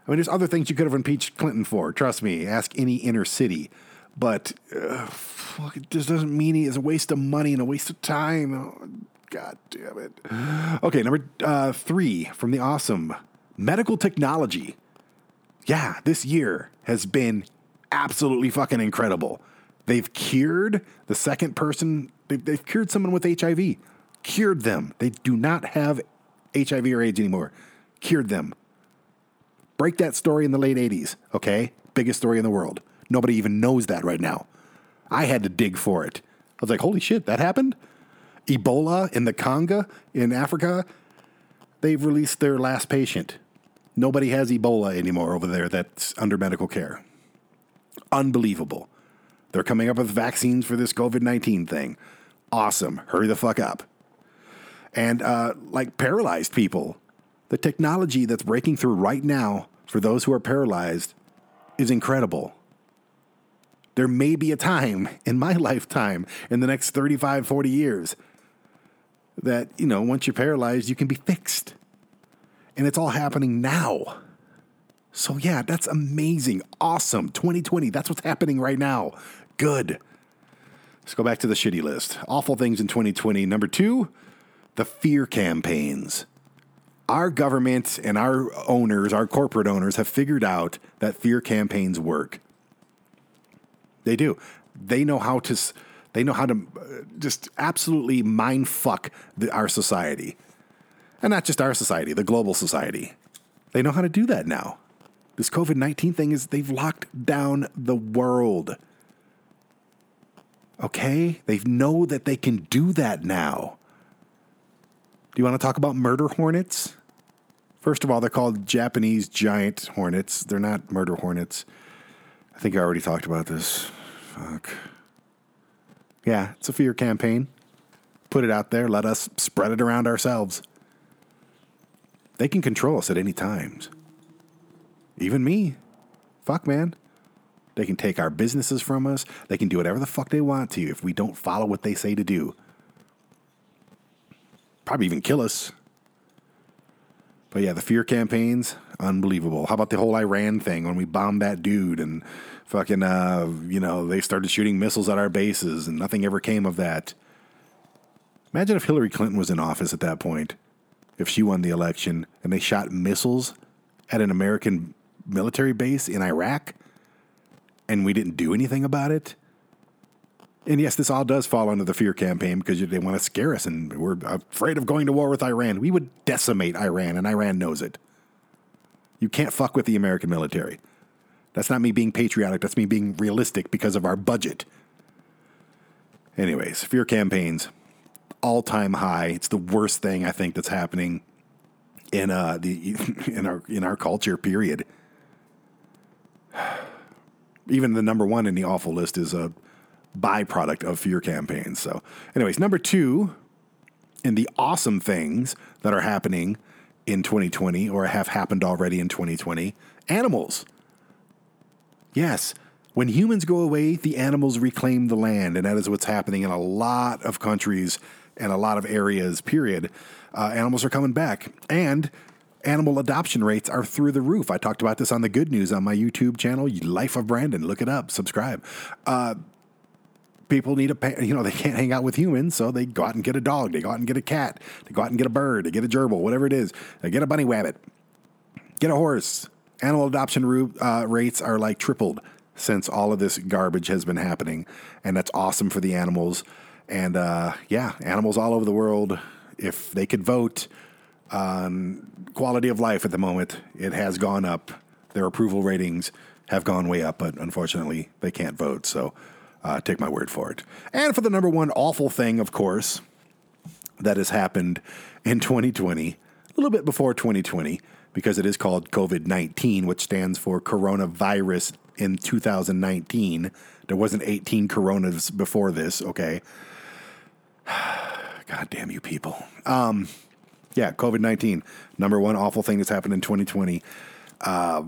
I mean, there's other things you could have impeached Clinton for. Trust me. Ask any inner city. But uh, fuck, it just doesn't mean it's a waste of money and a waste of time. Oh, God damn it. Okay, number uh, three from the awesome medical technology. Yeah, this year has been absolutely fucking incredible. They've cured the second person, they've, they've cured someone with HIV, cured them. They do not have HIV or AIDS anymore, cured them. Break that story in the late 80s, okay? Biggest story in the world. Nobody even knows that right now. I had to dig for it. I was like, holy shit, that happened? Ebola in the Congo in Africa, they've released their last patient. Nobody has Ebola anymore over there that's under medical care. Unbelievable. They're coming up with vaccines for this COVID 19 thing. Awesome. Hurry the fuck up. And uh, like paralyzed people, the technology that's breaking through right now for those who are paralyzed is incredible. There may be a time (laughs) in my lifetime, in the next 35, 40 years, that, you know, once you're paralyzed, you can be fixed. And it's all happening now. So, yeah, that's amazing. Awesome. 2020, that's what's happening right now. Good. Let's go back to the shitty list. Awful things in 2020. Number two, the fear campaigns. Our government and our owners, our corporate owners, have figured out that fear campaigns work. They do. They know how to they know how to uh, just absolutely mind fuck the, our society. And not just our society, the global society. They know how to do that now. This COVID 19 thing is they've locked down the world. Okay? They know that they can do that now. Do you want to talk about murder hornets? First of all, they're called Japanese giant hornets. They're not murder hornets. I think I already talked about this. Fuck. Yeah, it's a fear campaign. put it out there. Let us spread it around ourselves. They can control us at any times. Even me. Fuck, man. They can take our businesses from us. They can do whatever the fuck they want to if we don't follow what they say to do. Probably even kill us. But yeah, the fear campaigns, unbelievable. How about the whole Iran thing when we bombed that dude and fucking, uh, you know, they started shooting missiles at our bases and nothing ever came of that. Imagine if Hillary Clinton was in office at that point, if she won the election and they shot missiles at an American military base in Iraq and we didn't do anything about it. And yes, this all does fall under the fear campaign because they want to scare us and we're afraid of going to war with Iran. We would decimate Iran, and Iran knows it. You can't fuck with the American military. That's not me being patriotic, that's me being realistic because of our budget. Anyways, fear campaigns, all time high. It's the worst thing I think that's happening in uh the (laughs) in our in our culture, period. (sighs) Even the number one in the awful list is a byproduct of fear campaigns. So, anyways, number two in the awesome things that are happening in 2020 or have happened already in 2020 animals. Yes, when humans go away, the animals reclaim the land, and that is what's happening in a lot of countries and a lot of areas, period. Uh, animals are coming back. And animal adoption rates are through the roof. I talked about this on the good news on my YouTube channel, Life of Brandon. Look it up, subscribe. Uh, people need a, pet. you know, they can't hang out with humans, so they go out and get a dog, they go out and get a cat, they go out and get a bird, they get a gerbil, whatever it is, they get a bunny rabbit, get a horse. Animal adoption uh, rates are like tripled since all of this garbage has been happening, and that's awesome for the animals. And uh, yeah, animals all over the world, if they could vote on quality of life at the moment, it has gone up. Their approval ratings have gone way up, but unfortunately, they can't vote. So uh, take my word for it. And for the number one awful thing, of course, that has happened in (laughs) 2020, a little bit before 2020, because it is called COVID 19, which stands for coronavirus in 2019. There wasn't 18 coronas before this, okay? (sighs) God damn you people. Um, yeah, COVID 19, number one awful thing that's happened in 2020. Uh,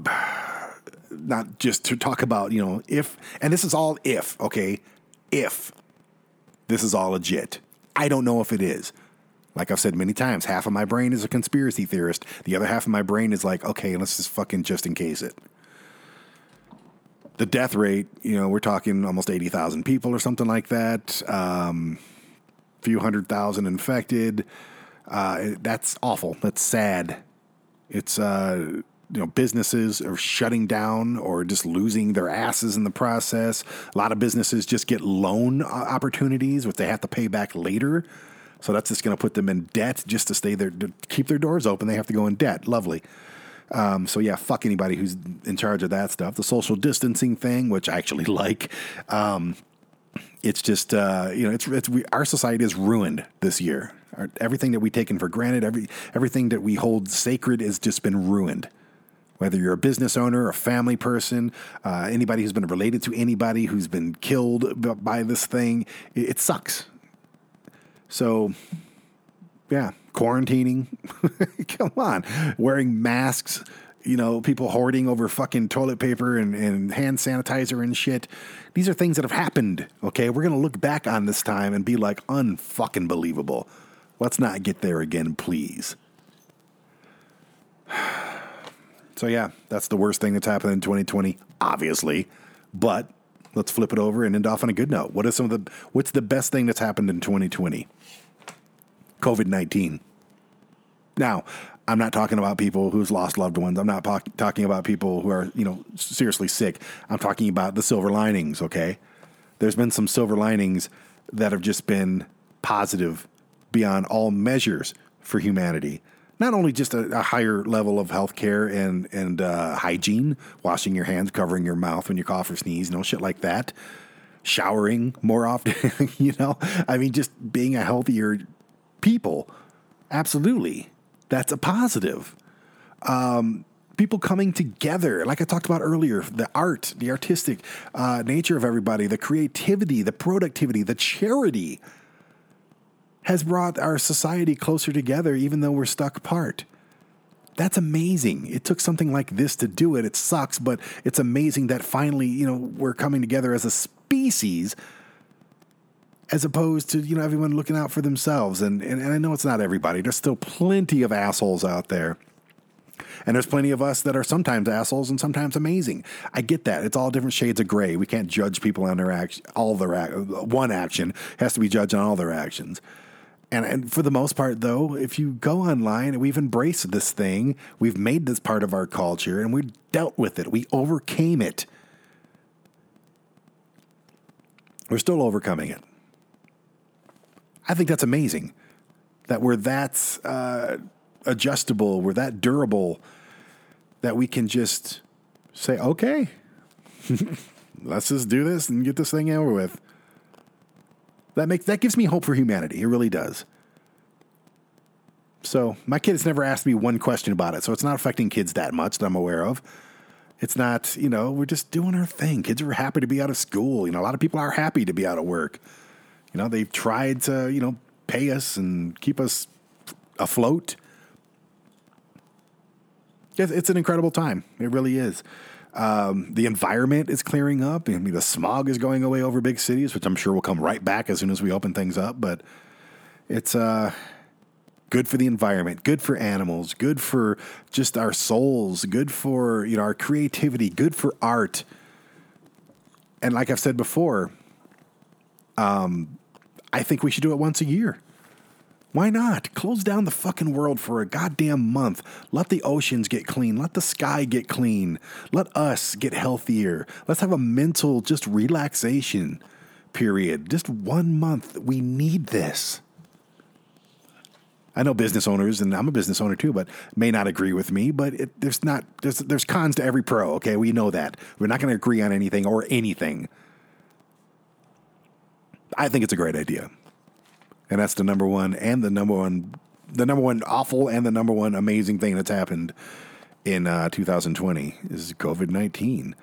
not just to talk about, you know, if, and this is all if, okay? If this is all legit. I don't know if it is. Like I've said many times, half of my brain is a conspiracy theorist. The other half of my brain is like, okay, let's just fucking just in case it. The death rate, you know, we're talking almost 80,000 people or something like that. Um, few hundred thousand infected. Uh, that's awful. That's sad. It's uh, you know businesses are shutting down or just losing their asses in the process. A lot of businesses just get loan opportunities, which they have to pay back later. So that's just going to put them in debt just to stay there, to keep their doors open. They have to go in debt. Lovely. Um, so yeah, fuck anybody who's in charge of that stuff. The social distancing thing, which I actually (laughs) like. Um, it's just uh, you know, it's it's we, our society is ruined this year. Our, everything that we taken for granted, every everything that we hold sacred, has just been ruined. Whether you're a business owner, a family person, uh, anybody who's been related to anybody who's been killed by this thing, it, it sucks. So, yeah, quarantining. (laughs) Come on, wearing masks. You know, people hoarding over fucking toilet paper and, and hand sanitizer and shit. These are things that have happened. Okay, we're gonna look back on this time and be like, unfucking believable. Let's not get there again, please. (sighs) (sighs) (sighs) So yeah, that's the worst thing that's happened in 2020, obviously. But let's flip it over and end off on a good note. What is some of the what's the best thing that's happened in 2020? COVID 19. Now, I'm not talking about people who's lost loved ones. I'm not po- talking about people who are, you know, seriously sick. I'm talking about the silver linings, okay? There's been some silver linings that have just been positive beyond all measures for humanity. Not only just a, a higher level of healthcare and and uh, hygiene, washing your hands, covering your mouth when you cough or sneeze, know, shit like that. Showering more often, (laughs) you know. I mean, just being a healthier people. Absolutely, that's a positive. Um, people coming together, like I talked about earlier, the art, the artistic uh, nature of everybody, the creativity, the productivity, the charity has brought our society closer together, even though we're stuck apart. That's amazing. It took something like this to do it. It sucks, but it's amazing that finally, you know, we're coming together as a species as opposed to, you know, everyone looking out for themselves. And, and, and I know it's not everybody. There's still plenty of assholes out there. And there's plenty of us that are sometimes assholes and sometimes amazing. I get that. It's all different shades of gray. We can't judge people on their action, all their ac- one action has to be judged on all their actions. And, and for the most part, though, if you go online, we've embraced this thing. We've made this part of our culture and we've dealt with it. We overcame it. We're still overcoming it. I think that's amazing that we're that uh, adjustable, we're that durable that we can just say, okay, (laughs) let's just do this and get this thing over with. That makes that gives me hope for humanity. It really does. So my kid has never asked me one question about it, so it's not affecting kids that much that I'm aware of. It's not, you know, we're just doing our thing. Kids are happy to be out of school. You know, a lot of people are happy to be out of work. You know, they've tried to, you know, pay us and keep us afloat. It's, an incredible time. It really is. Um, the environment is clearing up. I mean, the smog is going away over big cities, which I'm sure will come right back as soon as we open things up. But it's uh, good for the environment, good for animals, good for just our souls, good for you know our creativity, good for art. And like I've said before, um, I think we should do it once a year. Why not? Close down the fucking world for a goddamn month. Let the oceans get clean. Let the sky get clean. Let us get healthier. Let's have a mental just relaxation period. Just one month. We need this. I know business owners, and I'm a business owner too, but may not agree with me. But it, there's not there's there's cons to every pro. Okay, we know that we're not going to agree on anything or anything. I think it's a great idea and that's the number one and the number one the number one awful and the number one amazing thing that's happened in uh, 2020 is COVID 19.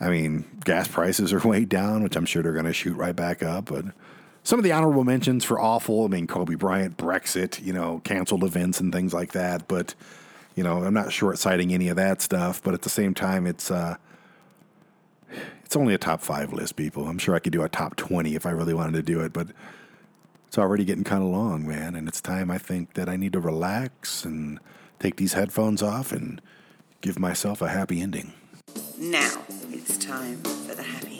I mean, gas prices are (laughs) way down, which I'm sure they're going to shoot right back up. But some of the honorable mentions for awful, I mean, Kobe Bryant, Brexit, you know, canceled events and things like that. But, you know, I'm not short citing any of that stuff. But at the same time, it's, uh, it's only a top five list, people. I'm sure I could do a top 20 if I really wanted to do it. But it's already getting kind of long, man. And it's time I think that I need to relax and take these headphones off and give myself a happy ending. Now it's time for the happy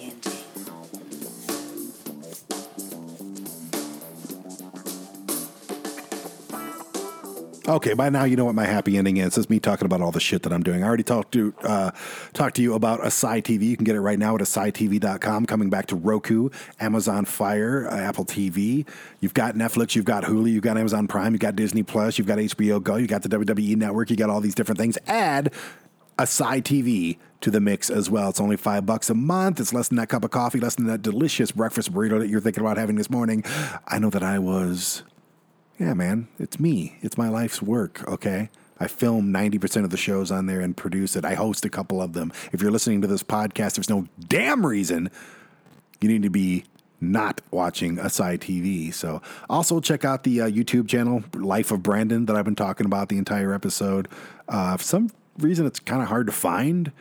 Okay, by now you know what my happy ending is. It's me talking about all the shit that I'm doing. I already talked to uh, talked to you about ASY TV. You can get it right now at asytv.com. Coming back to Roku, Amazon Fire, uh, Apple TV. You've got Netflix, you've got Hulu, you've got Amazon Prime, you've got Disney Plus, you've got HBO Go, you got the WWE Network, you got all these different things. Add ASY TV to the mix as well. It's only five bucks a month. It's less than that cup of coffee, less than that delicious breakfast burrito that you're thinking about having this morning. I know that I was yeah, man, it's me. It's my life's work, okay? I film 90% of the shows on there and produce it. I host a couple of them. If you're listening to this podcast, there's no damn reason you need to be not watching ASY TV. So, also check out the uh, YouTube channel, Life of Brandon, that I've been talking about the entire episode. Uh, for some reason, it's kind of hard to find.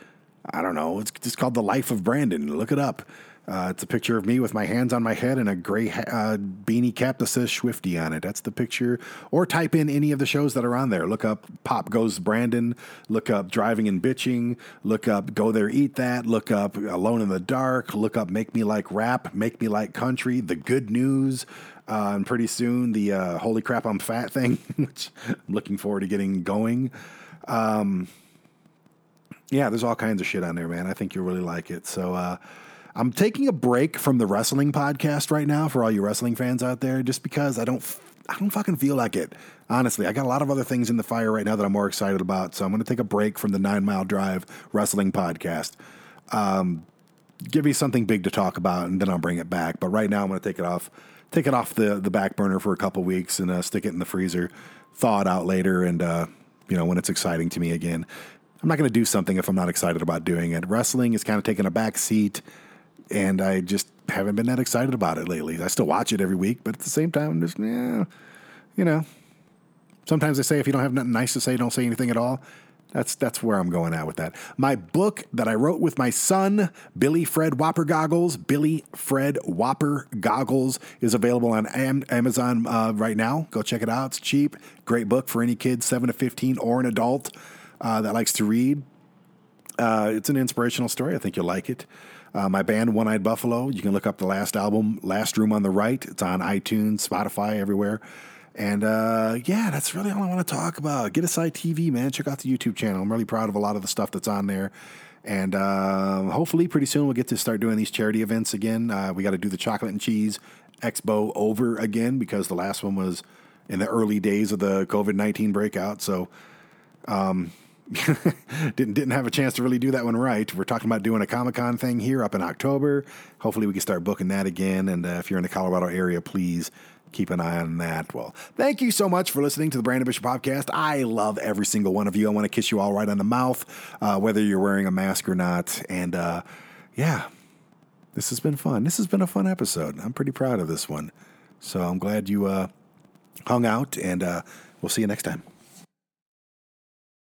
I don't know. It's just called The Life of Brandon. Look it up. Uh, it's a picture of me with my hands on my head and a gray ha- uh, beanie cap that says Swifty on it. That's the picture. Or type in any of the shows that are on there. Look up Pop Goes Brandon. Look up Driving and Bitching. Look up Go There Eat That. Look up Alone in the Dark. Look up Make Me Like Rap. Make Me Like Country. The Good News. Uh, and pretty soon the uh, Holy Crap I'm Fat thing, (laughs) which I'm looking forward to getting going. Um, yeah, there's all kinds of shit on there, man. I think you'll really like it. So, uh, I'm taking a break from the wrestling podcast right now for all you wrestling fans out there, just because I don't, I don't fucking feel like it. Honestly, I got a lot of other things in the fire right now that I'm more excited about, so I'm going to take a break from the Nine Mile Drive Wrestling Podcast. Um, give me something big to talk about, and then I'll bring it back. But right now, I'm going to take it off, take it off the the back burner for a couple weeks, and uh, stick it in the freezer, thaw it out later, and uh, you know when it's exciting to me again. I'm not going to do something if I'm not excited about doing it. Wrestling is kind of taking a back seat and I just haven't been that excited about it lately. I still watch it every week, but at the same time, I'm just yeah, you know. Sometimes they say if you don't have nothing nice to say, don't say anything at all. That's that's where I'm going at with that. My book that I wrote with my son, Billy Fred Whopper Goggles, Billy Fred Whopper Goggles, is available on Amazon uh, right now. Go check it out. It's cheap. Great book for any kid, seven to fifteen, or an adult uh, that likes to read. Uh, it's an inspirational story. I think you'll like it. Uh, my band, One Eyed Buffalo, you can look up the last album, Last Room on the Right. It's on iTunes, Spotify, everywhere. And uh, yeah, that's really all I want to talk about. Get ASY TV, man. Check out the YouTube channel. I'm really proud of a lot of the stuff that's on there. And uh, hopefully, pretty soon, we'll get to start doing these charity events again. Uh, we got to do the chocolate and cheese expo over again because the last one was in the early days of the COVID 19 breakout. So, um, (laughs) didn't didn't have a chance to really do that one right. We're talking about doing a Comic Con thing here up in October. Hopefully, we can start booking that again. And uh, if you're in the Colorado area, please keep an eye on that. Well, thank you so much for listening to the Brandon Bishop podcast. I love every single one of you. I want to kiss you all right on the mouth, uh, whether you're wearing a mask or not. And uh, yeah, this has been fun. This has been a fun episode. I'm pretty proud of this one. So I'm glad you uh, hung out, and uh, we'll see you next time.